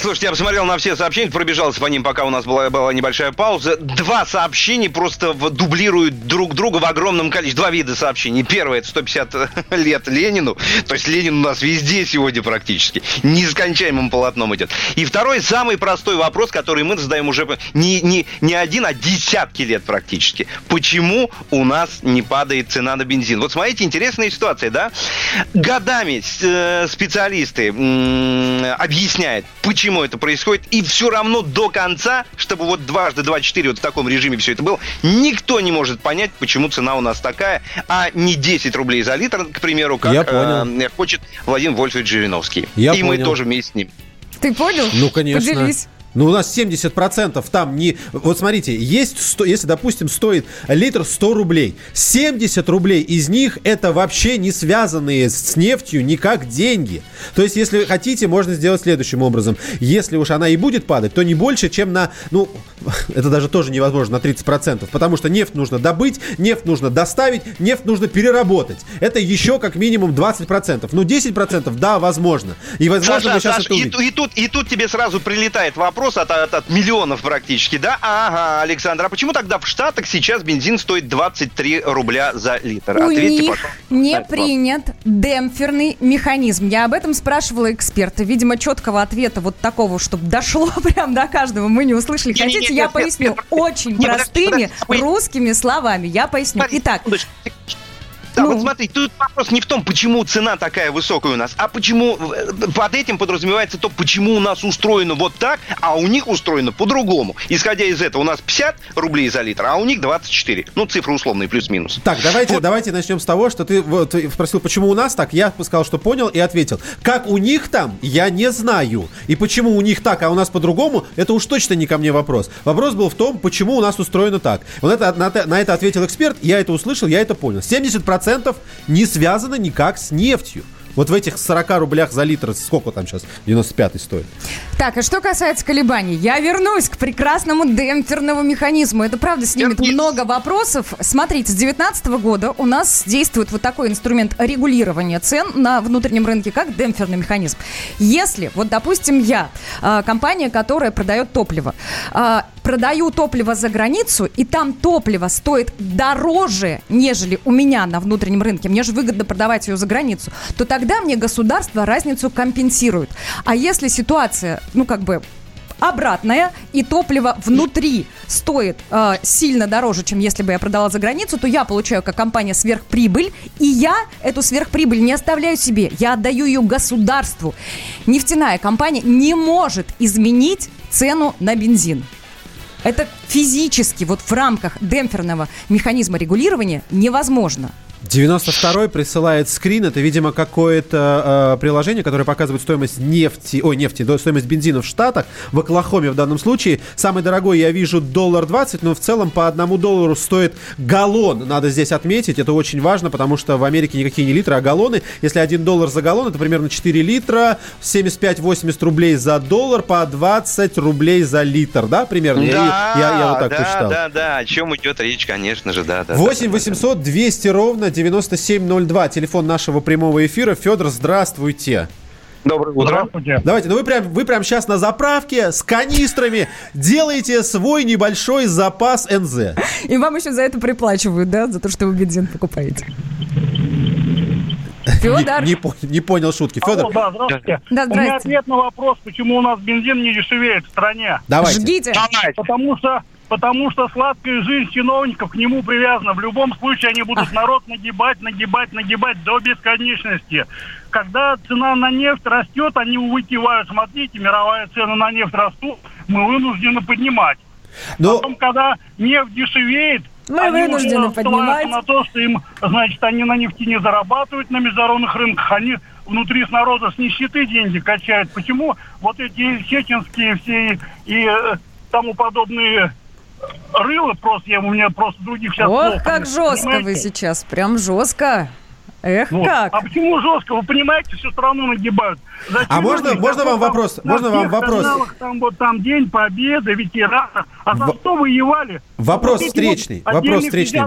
Слушайте, я посмотрел на все сообщения, пробежался по ним, пока у нас была, была небольшая пауза. Два сообщения просто дублируют друг друга в огромном количестве. Два вида сообщений. Первое, это 150 лет Ленину. То есть Ленин у нас везде сегодня практически. Нескончаемым полотном идет. И второй, самый простой вопрос, который мы задаем уже не, не, не один, а десятки лет практически. Почему у нас не падает цена на бензин? Вот смотрите, интересная ситуация, да? Годами э, специалисты объясняют, почему это происходит, и все равно до конца, чтобы вот дважды 24 вот в таком режиме все это было, никто не может понять, почему цена у нас такая, а не 10 рублей за литр, к примеру, как Я понял. э, хочет Владимир Вольфович Жириновский. Я и мы понял. тоже вместе с ним. Ты понял? Ну, конечно. Поделись. Ну, у нас 70% там не... Вот смотрите, есть, 100, если, допустим, стоит литр 100 рублей, 70 рублей из них это вообще не связанные с нефтью никак деньги. То есть, если хотите, можно сделать следующим образом. Если уж она и будет падать, то не больше, чем на... Ну, это даже тоже невозможно, на 30%. Потому что нефть нужно добыть, нефть нужно доставить, нефть нужно переработать. Это еще как минимум 20%. Ну, 10% да, возможно. И возможно Саша, мы сейчас Саш, это и, увидим. ту- и тут, и тут тебе сразу прилетает вопрос от, от, от миллионов практически, да? Ага, Александр, а почему тогда в Штатах сейчас бензин стоит 23 рубля за литр? У Ответьте, них пожалуйста. не вопрос. принят демпферный механизм. Я об этом спрашивала эксперта. Видимо, четкого ответа вот такого, чтобы дошло прям до каждого, мы не услышали. Не-не-не, Хотите, нет, я нет, поясню очень простыми русскими словами. Я поясню. Итак, Да, вот смотри, тут вопрос не в том, почему цена такая высокая у нас, а почему э, под этим подразумевается то, почему у нас устроено вот так, а у них устроено по-другому. Исходя из этого, у нас 50 рублей за литр, а у них 24. Ну, цифры условные, плюс-минус. Так, давайте, давайте начнем с того, что ты вот, спросил, почему у нас так. Я сказал, что понял и ответил. Как у них там, я не знаю. И почему у них так, а у нас по-другому, это уж точно не ко мне вопрос. Вопрос был в том, почему у нас устроено так. Вот это, на, на это ответил эксперт, я это услышал, я это понял. 70% не связано никак с нефтью. Вот в этих 40 рублях за литр, сколько там сейчас 95 стоит? Так, а что касается колебаний, я вернусь к прекрасному демпферному механизму. Это правда снимет много вопросов. Смотрите, с 2019 года у нас действует вот такой инструмент регулирования цен на внутреннем рынке, как демпферный механизм. Если, вот, допустим, я, а, компания, которая продает топливо, а, продаю топливо за границу, и там топливо стоит дороже, нежели у меня на внутреннем рынке, мне же выгодно продавать ее за границу, то тогда мне государство разницу компенсирует. А если ситуация, ну, как бы обратная, и топливо внутри стоит э, сильно дороже, чем если бы я продала за границу, то я получаю как компания сверхприбыль, и я эту сверхприбыль не оставляю себе, я отдаю ее государству. Нефтяная компания не может изменить цену на бензин. Это физически, вот в рамках демпферного механизма регулирования невозможно. 92-й присылает скрин. Это, видимо, какое-то э, приложение, которое показывает стоимость нефти, ой, нефти, да, стоимость бензина в Штатах, в Оклахоме в данном случае. Самый дорогой я вижу доллар 20, но в целом по одному доллару стоит галлон. Надо здесь отметить, это очень важно, потому что в Америке никакие не литры, а галлоны. Если 1 доллар за галлон, это примерно 4 литра, 75-80 рублей за доллар, по 20 рублей за литр, да, примерно? Я- Да, я, я вот так да, посчитал. да, да, о чем идет речь, конечно же, да, да. 8 800 200 ровно 9702. Телефон нашего прямого эфира. Федор, здравствуйте. Доброе утро. Давайте, ну вы прям, вы прям сейчас на заправке с канистрами делаете свой небольшой запас НЗ. И вам еще за это приплачивают, да, за то, что вы бензин покупаете. Федор. Не, не не понял шутки. Федор, Алло, да, здравствуйте. Да, У меня ответ на вопрос, почему у нас бензин не дешевеет в стране. Давайте. Жгите. Потому что Потому что сладкая жизнь чиновников к нему привязана. В любом случае они будут народ нагибать, нагибать, нагибать до бесконечности. Когда цена на нефть растет, они выкивают. Смотрите, мировая цена на нефть растут, мы вынуждены поднимать. Но- Потом, когда нефть дешевеет, Мы они вынуждены поднимать. на то, что им, значит, они на нефти не зарабатывают на международных рынках, они внутри с народа с нищеты деньги качают. Почему вот эти чеченские все и э, тому подобные рылы просто, я, у меня просто других сейчас Ох, слов как жестко вы понимаете? сейчас, прям жестко. Эх, Вот. как. А почему жестко? Вы понимаете, всю страну нагибают. Зачем А можно- можно вам вопрос? на Можно вам вопрос? каналах Там вот там День Победы, ветеранов. А за что воевали? Вопрос Вот встречный, вот вопрос встречный.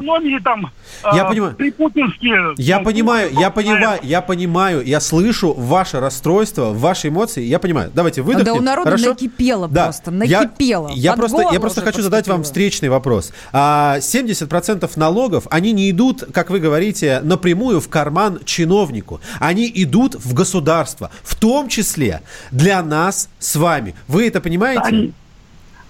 там, Я а, понимаю. припутинские. Я там, понимаю, я понимаю, я понимаю, я слышу ваше расстройство, ваши эмоции, я понимаю. Давайте выдохнем. Да у народа хорошо? накипело Да. просто, Я- накипело. Я, Под просто, я просто хочу задать вам встречный вопрос. А, 70% налогов, они не идут, как вы говорите, напрямую в карман чиновнику. Они идут в государство, в том числе для нас с вами. Вы это понимаете? Они-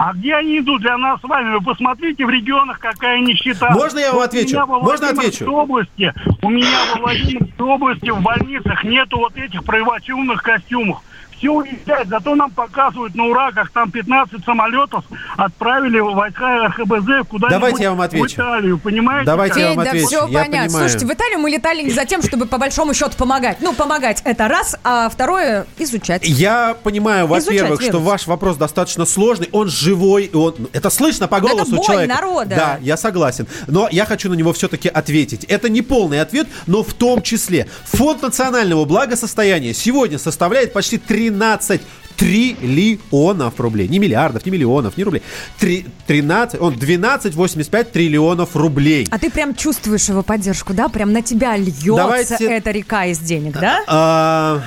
А где они идут для нас с вами? Вы посмотрите в регионах, какая нищета. Можно я вам отвечу? У меня Можно отвечу? области, у меня во Владимирской области в больницах нету вот этих привачивных костюмов. Все уезжают, зато нам показывают на ура, как там 15 самолетов отправили в войска РХБЗ куда-нибудь Давайте я вам в отвечу. Италию, понимаете? Давайте как? я вам да отвечу, все я понятно. понимаю. Слушайте, в Италию мы летали не за тем, чтобы по большому счету помогать. Ну, помогать это раз, а второе изучать. Я понимаю, во-первых, что ваш вопрос достаточно сложный, он живой, и он это слышно по Да это голосу боль человека. народа. Да, я согласен. Но я хочу на него все-таки ответить. Это не полный ответ, но в том числе фонд национального благосостояния сегодня составляет почти 13 13 триллионов рублей. Не миллиардов, не миллионов, не рублей. Три- 13, он 12,85 триллионов рублей. А ты прям чувствуешь его поддержку, да? Прям на тебя льется Давайте- эта река из денег, да? А,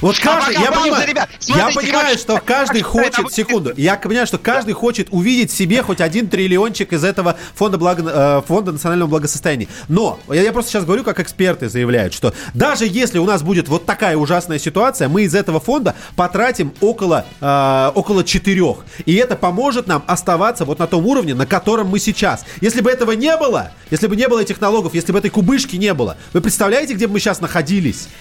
Вот каждый, я понимаю, ребят. я понимаю, что каждый хочет, секунду, я понимаю, что каждый хочет увидеть себе хоть один триллиончик из этого фонда, благо, э, фонда национального благосостояния. Но, я просто сейчас говорю, как эксперты заявляют, что даже если у нас будет вот такая ужасная ситуация, мы из этого фонда потратим около, э, около 4. И это поможет нам оставаться вот на том уровне, на котором мы сейчас. Если бы этого не было, если бы не было этих налогов, если бы этой кубышки не было, вы представляете, где бы мы сейчас находились?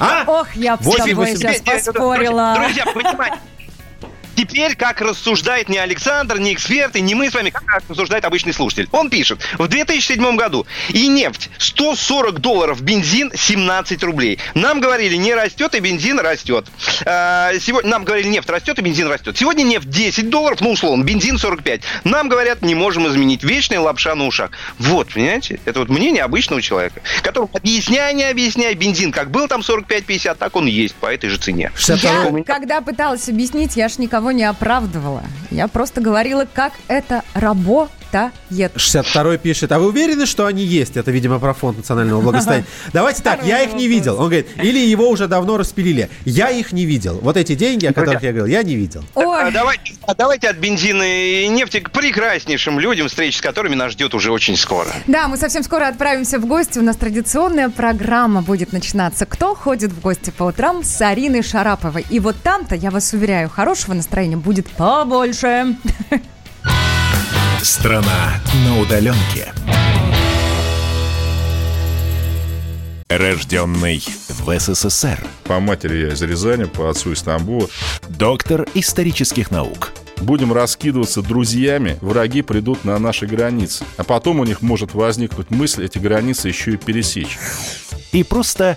А? Ох, я бы с тобой сейчас поспорила. Друзья, понимаете, Теперь, как рассуждает не Александр, не эксперты, не мы с вами, как рассуждает обычный слушатель. Он пишет, в 2007 году и нефть 140 долларов, бензин 17 рублей. Нам говорили, не растет, и бензин растет. А, Сегодня нам говорили, нефть растет, и бензин растет. Сегодня нефть 10 долларов, ну, условно, бензин 45. Нам говорят, не можем изменить. Вечная лапша на ушах. Вот, понимаете? Это вот мнение обычного человека, которому объясняй, не объясняй, бензин как был там 45-50, так он и есть по этой же цене. Я, когда пыталась объяснить, я ж никого не оправдывала. Я просто говорила, как это работает. 62-й пишет, а вы уверены, что они есть? Это, видимо, про фонд национального благосостояния. Давайте так, я их не видел. Он говорит, или его уже давно распилили. Я их не видел. Вот эти деньги, о которых я говорил, я не видел. А давайте, а давайте от бензина и нефти к прекраснейшим людям, встречи с которыми нас ждет уже очень скоро. Да, мы совсем скоро отправимся в гости. У нас традиционная программа будет начинаться. Кто ходит в гости по утрам с Ариной Шараповой? И вот там-то, я вас уверяю, хорошего настроения будет побольше. Страна на удаленке. Рожденный в СССР. По матери я из Рязани, по отцу из Тамбова. Доктор исторических наук. Будем раскидываться друзьями, враги придут на наши границы. А потом у них может возникнуть мысль эти границы еще и пересечь. И просто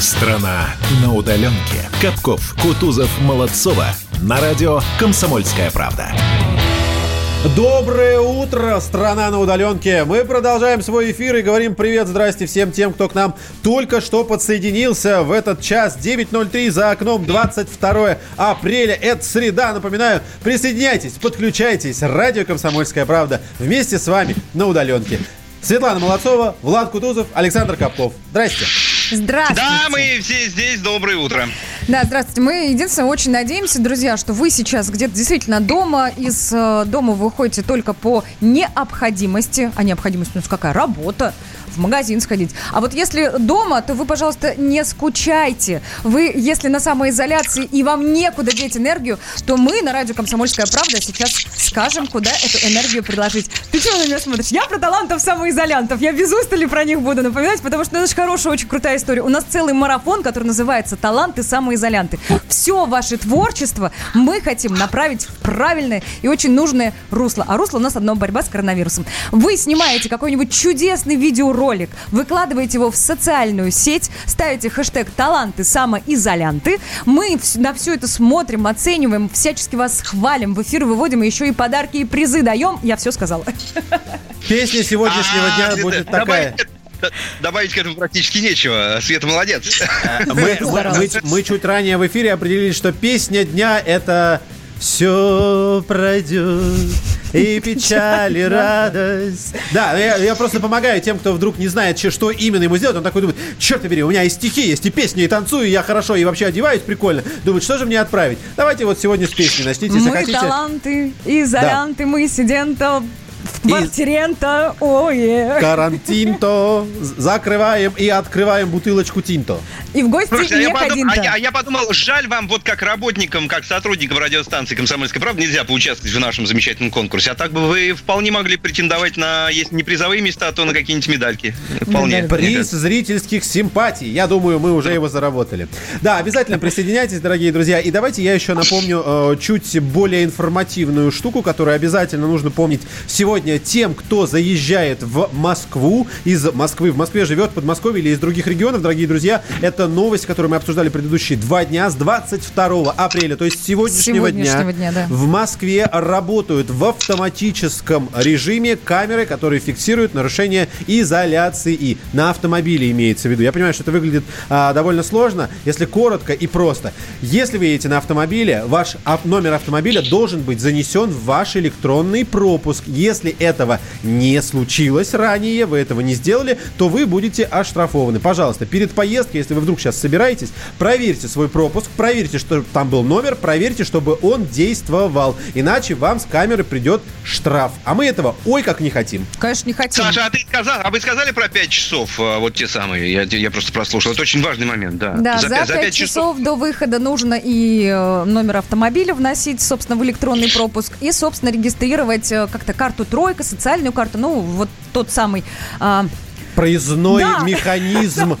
Страна на удаленке. Капков, Кутузов, Молодцова. На радио «Комсомольская правда». Доброе утро, страна на удаленке. Мы продолжаем свой эфир и говорим привет, здрасте всем тем, кто к нам только что подсоединился в этот час 9.03 за окном 22 апреля. Это среда, напоминаю. Присоединяйтесь, подключайтесь. Радио «Комсомольская правда» вместе с вами на удаленке. Светлана Молодцова, Влад Кутузов, Александр Капков. Здрасте. Здравствуйте. Да, мы все здесь. Доброе утро. Да, здравствуйте. Мы, единственное, очень надеемся, друзья, что вы сейчас где-то действительно дома. Из э, дома вы выходите только по необходимости. А необходимость у нас какая? Работа. В магазин сходить. А вот если дома, то вы, пожалуйста, не скучайте. Вы, если на самоизоляции и вам некуда деть энергию, то мы на радио «Комсомольская правда» сейчас скажем, куда эту энергию предложить. Ты чего на меня смотришь? Я про талантов самоизолянтов. Я без устали про них буду напоминать, потому что это же хорошая, очень крутая история. У нас целый марафон, который называется «Таланты самоизолянты». Все ваше творчество мы хотим направить в правильное и очень нужное русло. А русло у нас одно – борьба с коронавирусом. Вы снимаете какой-нибудь чудесный видеоролик, выкладываете его в социальную сеть, ставите хэштег «Таланты самоизолянты». Мы на все это смотрим, оцениваем, всячески вас хвалим, в эфир выводим, и еще и подарки и призы даем. Я все сказала. Песня сегодняшнего А, дня будет такая. Добавить к этому практически нечего. Света молодец. Мы, мы- мы- мы чуть ранее в эфире определили, что песня дня это все пройдет и печаль, и радость. Да, я, я просто помогаю тем, кто вдруг не знает, че- что именно ему сделать. Он такой думает, черт побери, у меня и стихи есть, и песни, и танцую, и я хорошо, и вообще одеваюсь прикольно. Думает, что же мне отправить? Давайте вот сегодня с песни начните, если Мы хотите. таланты, изолянты, мы сидента, квартирента, ое. Карантинто, закрываем и открываем бутылочку тинто. И в гости Слушайте, а не я, подум- ходим а я- а я подумал, жаль вам, вот как работникам, как сотрудникам радиостанции «Комсомольская правда» нельзя поучаствовать в нашем замечательном конкурсе. А так бы вы вполне могли претендовать на, если не призовые места, то на какие-нибудь медальки. Вполне. Приз зрительских симпатий. Я думаю, мы уже его заработали. Да, обязательно присоединяйтесь, дорогие друзья. И давайте я еще напомню э, чуть более информативную штуку, которую обязательно нужно помнить сегодня сегодня тем, кто заезжает в Москву, из Москвы, в Москве живет, в Подмосковье или из других регионов, дорогие друзья, это новость, которую мы обсуждали предыдущие два дня, с 22 апреля, то есть с сегодняшнего, сегодняшнего дня, да. в Москве работают в автоматическом режиме камеры, которые фиксируют нарушение изоляции. И на автомобиле имеется в виду. Я понимаю, что это выглядит а, довольно сложно, если коротко и просто. Если вы едете на автомобиле, ваш номер автомобиля должен быть занесен в ваш электронный пропуск. Если этого не случилось ранее, вы этого не сделали, то вы будете оштрафованы. Пожалуйста, перед поездкой, если вы вдруг сейчас собираетесь, проверьте свой пропуск, проверьте, что там был номер, проверьте, чтобы он действовал. Иначе вам с камеры придет штраф. А мы этого ой как не хотим. Конечно, не хотим. Саша, а, ты сказал, а вы сказали про 5 часов, а, вот те самые, я, я просто прослушал. Это очень важный момент, да. Да, за, пя- 5, пять часов до выхода нужно и э, номер автомобиля вносить, собственно, в электронный пропуск, и, собственно, регистрировать э, как-то карту тройка, социальную карту, ну, вот тот самый... а, Проездной Да. механизм.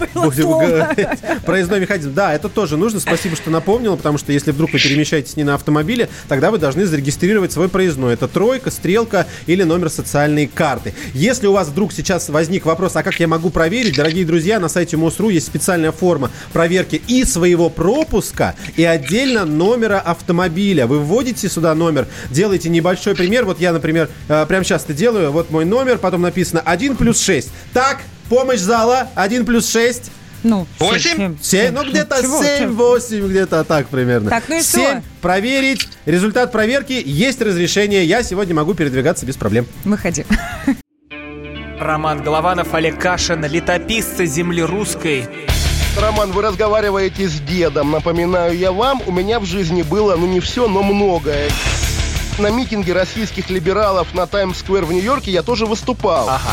Проездной механизм. Да, это тоже нужно. Спасибо, что напомнила, потому что если вдруг вы перемещаетесь не на автомобиле, тогда вы должны зарегистрировать свой проездной. Это тройка, стрелка или номер социальной карты. Если у вас вдруг сейчас возник вопрос, а как я могу проверить, дорогие друзья, на сайте МОСРУ есть специальная форма проверки и своего пропуска, и отдельно номера автомобиля. Вы вводите сюда номер, делаете небольшой пример. Вот я, например, э, прямо сейчас это делаю. Вот мой номер, потом написано 1 плюс 6. Так, помощь зала, 1 плюс 6. Ну, Восемь? 7, ну где-то Чего? 7, 8, где-то так примерно. Так, ну и что? 7, проверить. Результат проверки, есть разрешение. Я сегодня могу передвигаться без проблем. Выходи. Роман Голованов, Олег Кашин, летописцы земли русской. Роман, вы разговариваете с дедом. Напоминаю я вам, у меня в жизни было, ну не все, но многое. На митинге российских либералов на Таймс-сквер в Нью-Йорке я тоже выступал. Ага.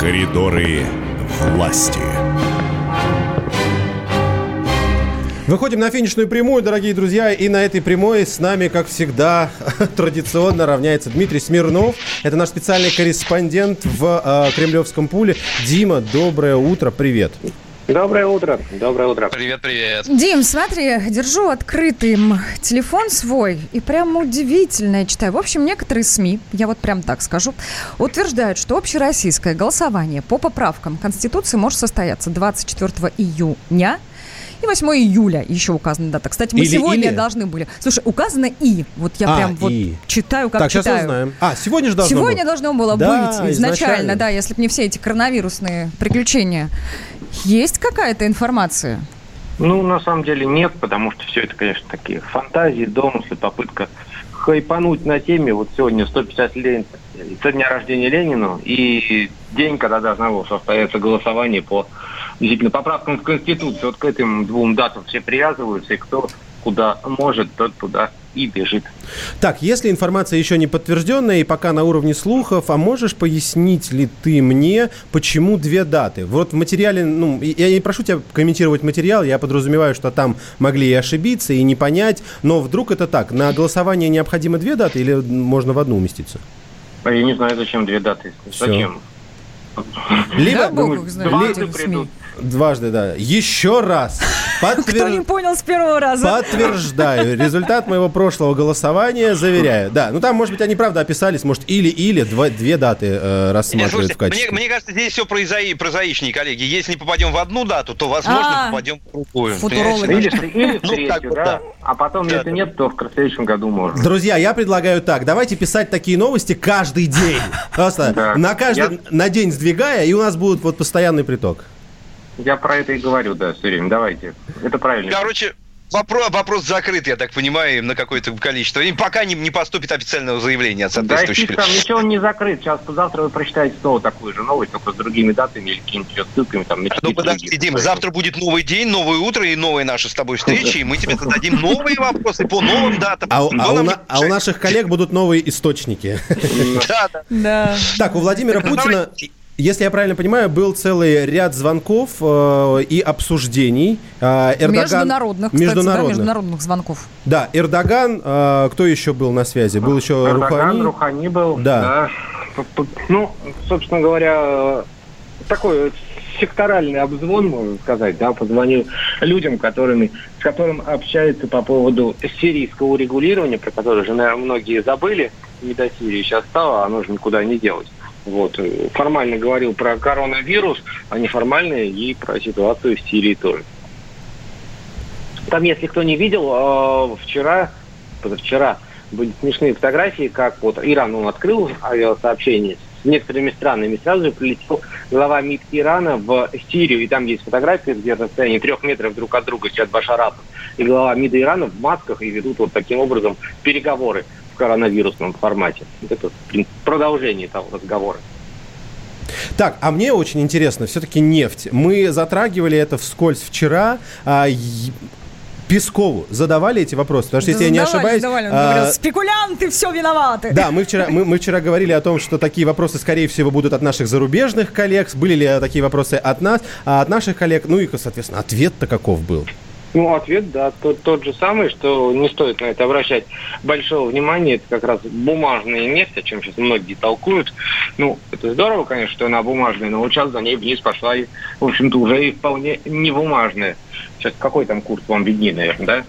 Коридоры власти. Выходим на финишную прямую, дорогие друзья, и на этой прямой с нами, как всегда, традиционно равняется Дмитрий Смирнов. Это наш специальный корреспондент в э, Кремлевском пуле. Дима, доброе утро, привет. Доброе утро. Доброе утро. Привет, привет. Дим, смотри, держу открытым телефон свой, и прям удивительно я читаю. В общем, некоторые СМИ, я вот прям так скажу, утверждают, что общероссийское голосование по поправкам Конституции может состояться 24 июня и 8 июля еще указана дата. Кстати, мы Или- сегодня или? должны были. Слушай, указано и. Вот я А, прям вот и. читаю, как так, сейчас читаю. узнаем. А, сегодня же должно Сегодня было. должно было Да, быть изначально, изначально. да, если бы не все эти коронавирусные приключения. Есть какая-то информация? Ну, на самом деле нет, потому что все это, конечно, такие фантазии, домыслы, попытка хайпануть на теме. Вот сегодня 150 лет со дня рождения Ленину и день, когда должно было состояться голосование по действительно поправкам в Конституцию. Вот к этим двум датам все привязываются, и кто куда может, тот туда и бежит. Так, если информация еще не подтвержденная и пока на уровне слухов, а можешь пояснить ли ты мне, почему две даты? Вот в материале, ну, я не прошу тебя комментировать материал, я подразумеваю, что там могли и ошибиться, и не понять, но вдруг это так, на голосование необходимо две даты или можно в одну уместиться? А Я не знаю, зачем две даты. Всё. Зачем? Либо Да, бог знает, дважды придут. Дважды, да. Еще раз. Кто не понял с первого раза? Подтверждаю. Результат моего прошлого голосования заверяю. Да, ну там, может быть, они правда описались, может, или-или, две даты э, Нет, рассматривают слушайте, в качестве. мне, мне кажется, здесь все прозаи, прозаичнее, коллеги. Если не попадем в одну дату, то, возможно, А, попадем в другую. футурологи. Или, в- или в Ну, третью, так вот, да. да. А потом, Да, если да. нет, то в следующем году можно. Друзья, я предлагаю так. Давайте писать такие новости каждый день. Просто Да. на каждый Я- на день сдвигая, и у нас будет вот постоянный приток. Я про это и говорю, да, все время. Давайте. Это правильно. Короче, вопрос, вопрос закрыт, я так понимаю, на какое-то количество времени, пока не, не поступит официального заявления от Да, соответствующих там ничего не закрыт. Сейчас завтра вы прочитаете снова такую же новость, только с другими датами или какими-то ссылками там на Ну, подожди. Дим, завтра будет новый день, новое утро и новые наши с тобой встречи, и мы тебе зададим новые вопросы по новым датам. А, а у на- а у наших коллег будут новые источники. Да, да. Да. Так, у Владимира Путина, если я правильно понимаю, был целый ряд звонков э, и обсуждений. Э, Эрдоган- Международных, кстати, да, Международных. международных звонков. Да, Эрдоган, э, кто еще был на связи? Был еще Эрдоган, Рухани. Рухани был. Да. П- Ну, собственно говоря, такой секторальный обзвон, можно сказать, да, позвонил людям, которыми, с которым общаются по поводу сирийского урегулирования, про которое же, наверное, многие забыли, не до Сирии сейчас стало, оно же никуда не делось. Вот. э, Формально говорил про коронавирус, а неформально и про ситуацию в Сирии тоже. Там, если кто не видел, э, вчера, позавчера были смешные фотографии, как вот Иран он открыл авиасообщение с некоторыми странами. Сразу же прилетел глава МИД Ирана в Сирию, и там есть фотографии, где на расстоянии трех метров друг от друга сидят Башар Асад и глава МИДа Ирана в масках и ведут вот таким образом переговоры коронавирусном формате. Вот Это в принципе, продолжение того разговора. Так, а мне очень интересно, все-таки нефть. Мы затрагивали это вскользь вчера. А, Пескову задавали эти вопросы? Потому что, если я не Задавали, ошибаюсь... задавали. Он а, говорил, спекулянты, все виноваты. Да, мы вчера, мы, мы вчера говорили о том, что такие вопросы, скорее всего, будут от наших зарубежных коллег. Были ли такие вопросы от нас, а от наших коллег? Ну и, соответственно, ответ-то каков был? Ну, ответ, да, тот, тот же самый, что не стоит на это обращать большого внимания. Это как раз бумажная нефть, о чем сейчас многие толкуют. Ну, это здорово, конечно, что она бумажная, но вот сейчас за ней вниз пошла, и, в общем-то, уже и вполне не бумажная. Сейчас какой там курс вам виднее, наверное, да?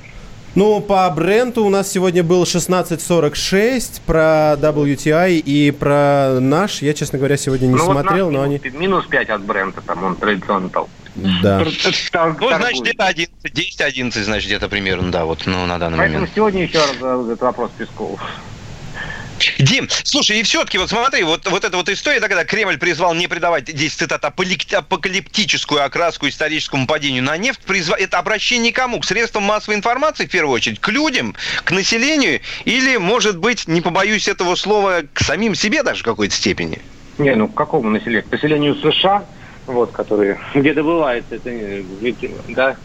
Ну, по бренду у нас сегодня был 16.46 про WTI и про наш. Я, честно говоря, сегодня не ну, вот смотрел, наш но они... минус, минус 5 от бренда, там он традиционно толкует. Да. Ну, значит, где-то 11, 10-11, значит, где-то примерно, да, вот, ну, на данный Поэтому момент. сегодня еще раз этот вопрос Пескову. Дим, слушай, и все-таки вот смотри, вот, вот эта вот история, да, когда Кремль призвал не придавать, здесь цитата, «аполи- апокалиптическую окраску историческому падению на нефть, призва... это обращение кому? К средствам массовой информации, в первую очередь, к людям, к населению, или, может быть, не побоюсь этого слова, к самим себе даже в какой-то степени? Не, ну к какому населению? К населению США, вот, которые, где добывается это, да,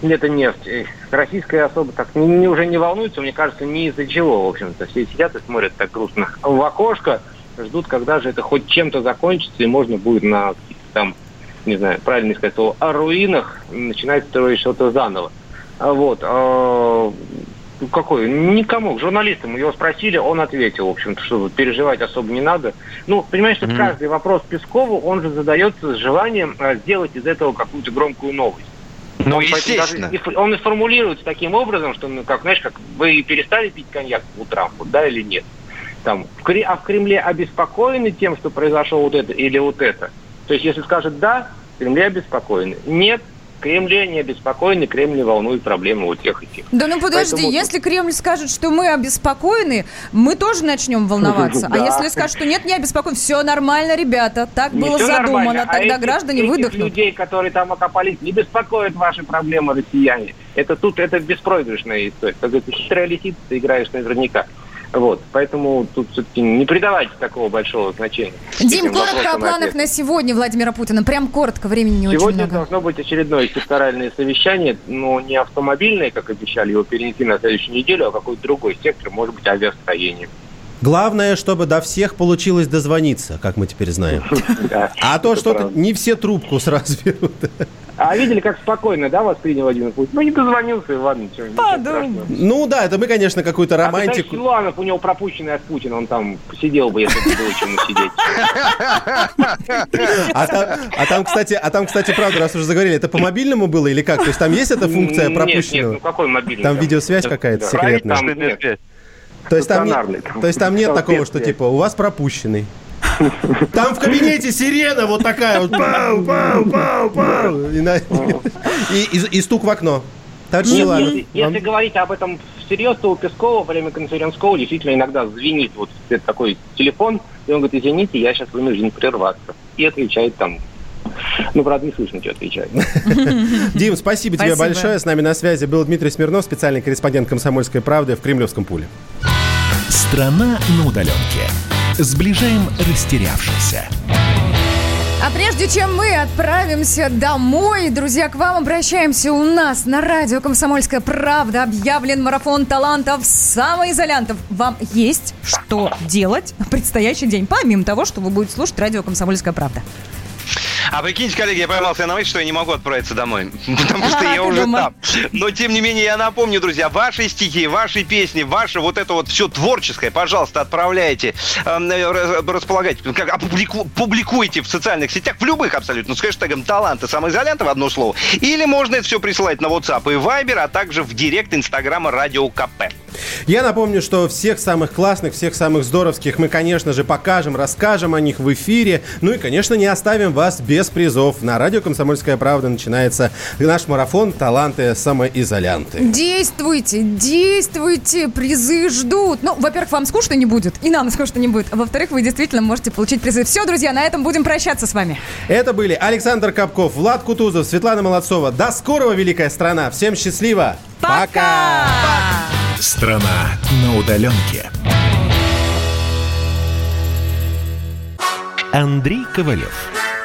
это нефть. Российская особо так не, не- уже не волнуется, мне кажется, ни из-за чего, в общем-то. Все сидят и смотрят так грустно в окошко, ждут, когда же это хоть чем-то закончится, и можно будет на там, не знаю, правильно сказать слово, о руинах начинать строить что-то заново. А Вот. Какой? Никому. К журналистам его спросили, он ответил, в общем-то, что переживать особо не надо. Ну, понимаешь, что Мгм. каждый вопрос Пескову, он же задается с желанием а, сделать из этого какую-то громкую новость. Ну, Он естественно. даже он и формулируется таким образом, что, ну, как, знаешь, как вы перестали пить коньяк по утрам, вот, да или нет? Там, в Кре- а в Кремле обеспокоены тем, что произошло вот это или вот это? То есть, если скажет «да», в Кремле обеспокоены. Нет, в Кремле не обеспокоены, Кремль не волнует проблемы вот тех и тех. Да ну подожди, Поэтому- если Кремль скажет, что мы обеспокоены, мы тоже начнем волноваться. А если скажет, что нет, не обеспокоен, все нормально, ребята, так было задумано, а тогда граждане выдохнут. людей, которые там окопались, не беспокоят ваши проблемы, россияне. Это тут, это беспроигрышная история. Как говорится, хитрая лисица, ты играешь наверняка. Вот, поэтому тут все-таки не придавайте такого большого значения. Дим, коротко о планах на сегодня Владимира Путина. Прям коротко, времени не очень Сегодня много. должно быть очередное секторальное совещание, но не автомобильное, как обещали, его перенести на следующую неделю, а какой-то другой сектор, может быть, авиастроение. Главное, чтобы до всех получилось дозвониться, как мы теперь знаем. А то что-то не все трубку сразу берут. А видели, как спокойно, да, воспринял Владимир Путин? Ну, не дозвонился, и ладно, ничего страшного. Ну да, это мы, конечно, какую-то А ты романтику. Силуанов у него пропущенный от Путина, он там посидел бы, если бы было чему сидеть. А там, а там, кстати, а там, кстати, правда, раз уже заговорили, это по мобильному было или как? То есть там есть эта функция Нет, пропущенного? Нет, ну какой мобильный? Там видеосвязь какая-то секретная. Там нет. То есть там, нет, там то есть там нет там такого, что типа у вас пропущенный. Там в кабинете сирена вот такая вот. Пау, пау, пау, пау. И, на- и- и- и стук в окно. Товарищ Нет, если, если вам- говорить об этом всерьез, то у Пескова во время конференц-кола действительно иногда звенит вот такой телефон, и он говорит, извините, я сейчас вынужден прерваться. И отвечает там Ну, правда, не слышно, что отвечать. Дим, спасибо тебе большое. С нами на связи был Дмитрий Смирнов, специальный корреспондент «Комсомольской правды» в Кремлевском пуле. Страна на удаленке. Сближаем растерявшихся. А прежде чем мы отправимся домой, друзья, к вам обращаемся. У нас на радио «Комсомольская правда» объявлен марафон талантов самоизолянтов. Вам есть что делать в предстоящий день, помимо того, что вы будете слушать радио «Комсомольская правда». А прикиньте, коллеги, я поймался на мысли, что я не могу отправиться домой. Потому что я уже там. Но, тем не менее, я напомню, друзья, ваши стихи, ваши песни, ваше вот это вот все творческое, пожалуйста, отправляйте, эм, э, раз- располагайте, как, публикуйте в социальных сетях, в любых абсолютно, с хэштегом «Таланты самоизолянтов» одно слово. Или можно это все присылать на WhatsApp и Viber, а также в директ Инстаграма Радио КП. Я напомню, что всех самых классных, всех самых здоровских мы, конечно же, покажем, расскажем о них в эфире. Ну и, конечно, не оставим вас без призов. На радио «Комсомольская правда» начинается наш марафон «Таланты самоизолянты». Действуйте, действуйте, призы ждут. Ну, во-первых, вам скучно не будет, и нам скучно не будет. А во-вторых, вы действительно можете получить призы. Все, друзья, на этом будем прощаться с вами. Это были Александр Капков, Влад Кутузов, Светлана Молодцова. До скорого, великая страна! Всем счастливо! Пока! Страна на удаленке. Андрей Ковалев.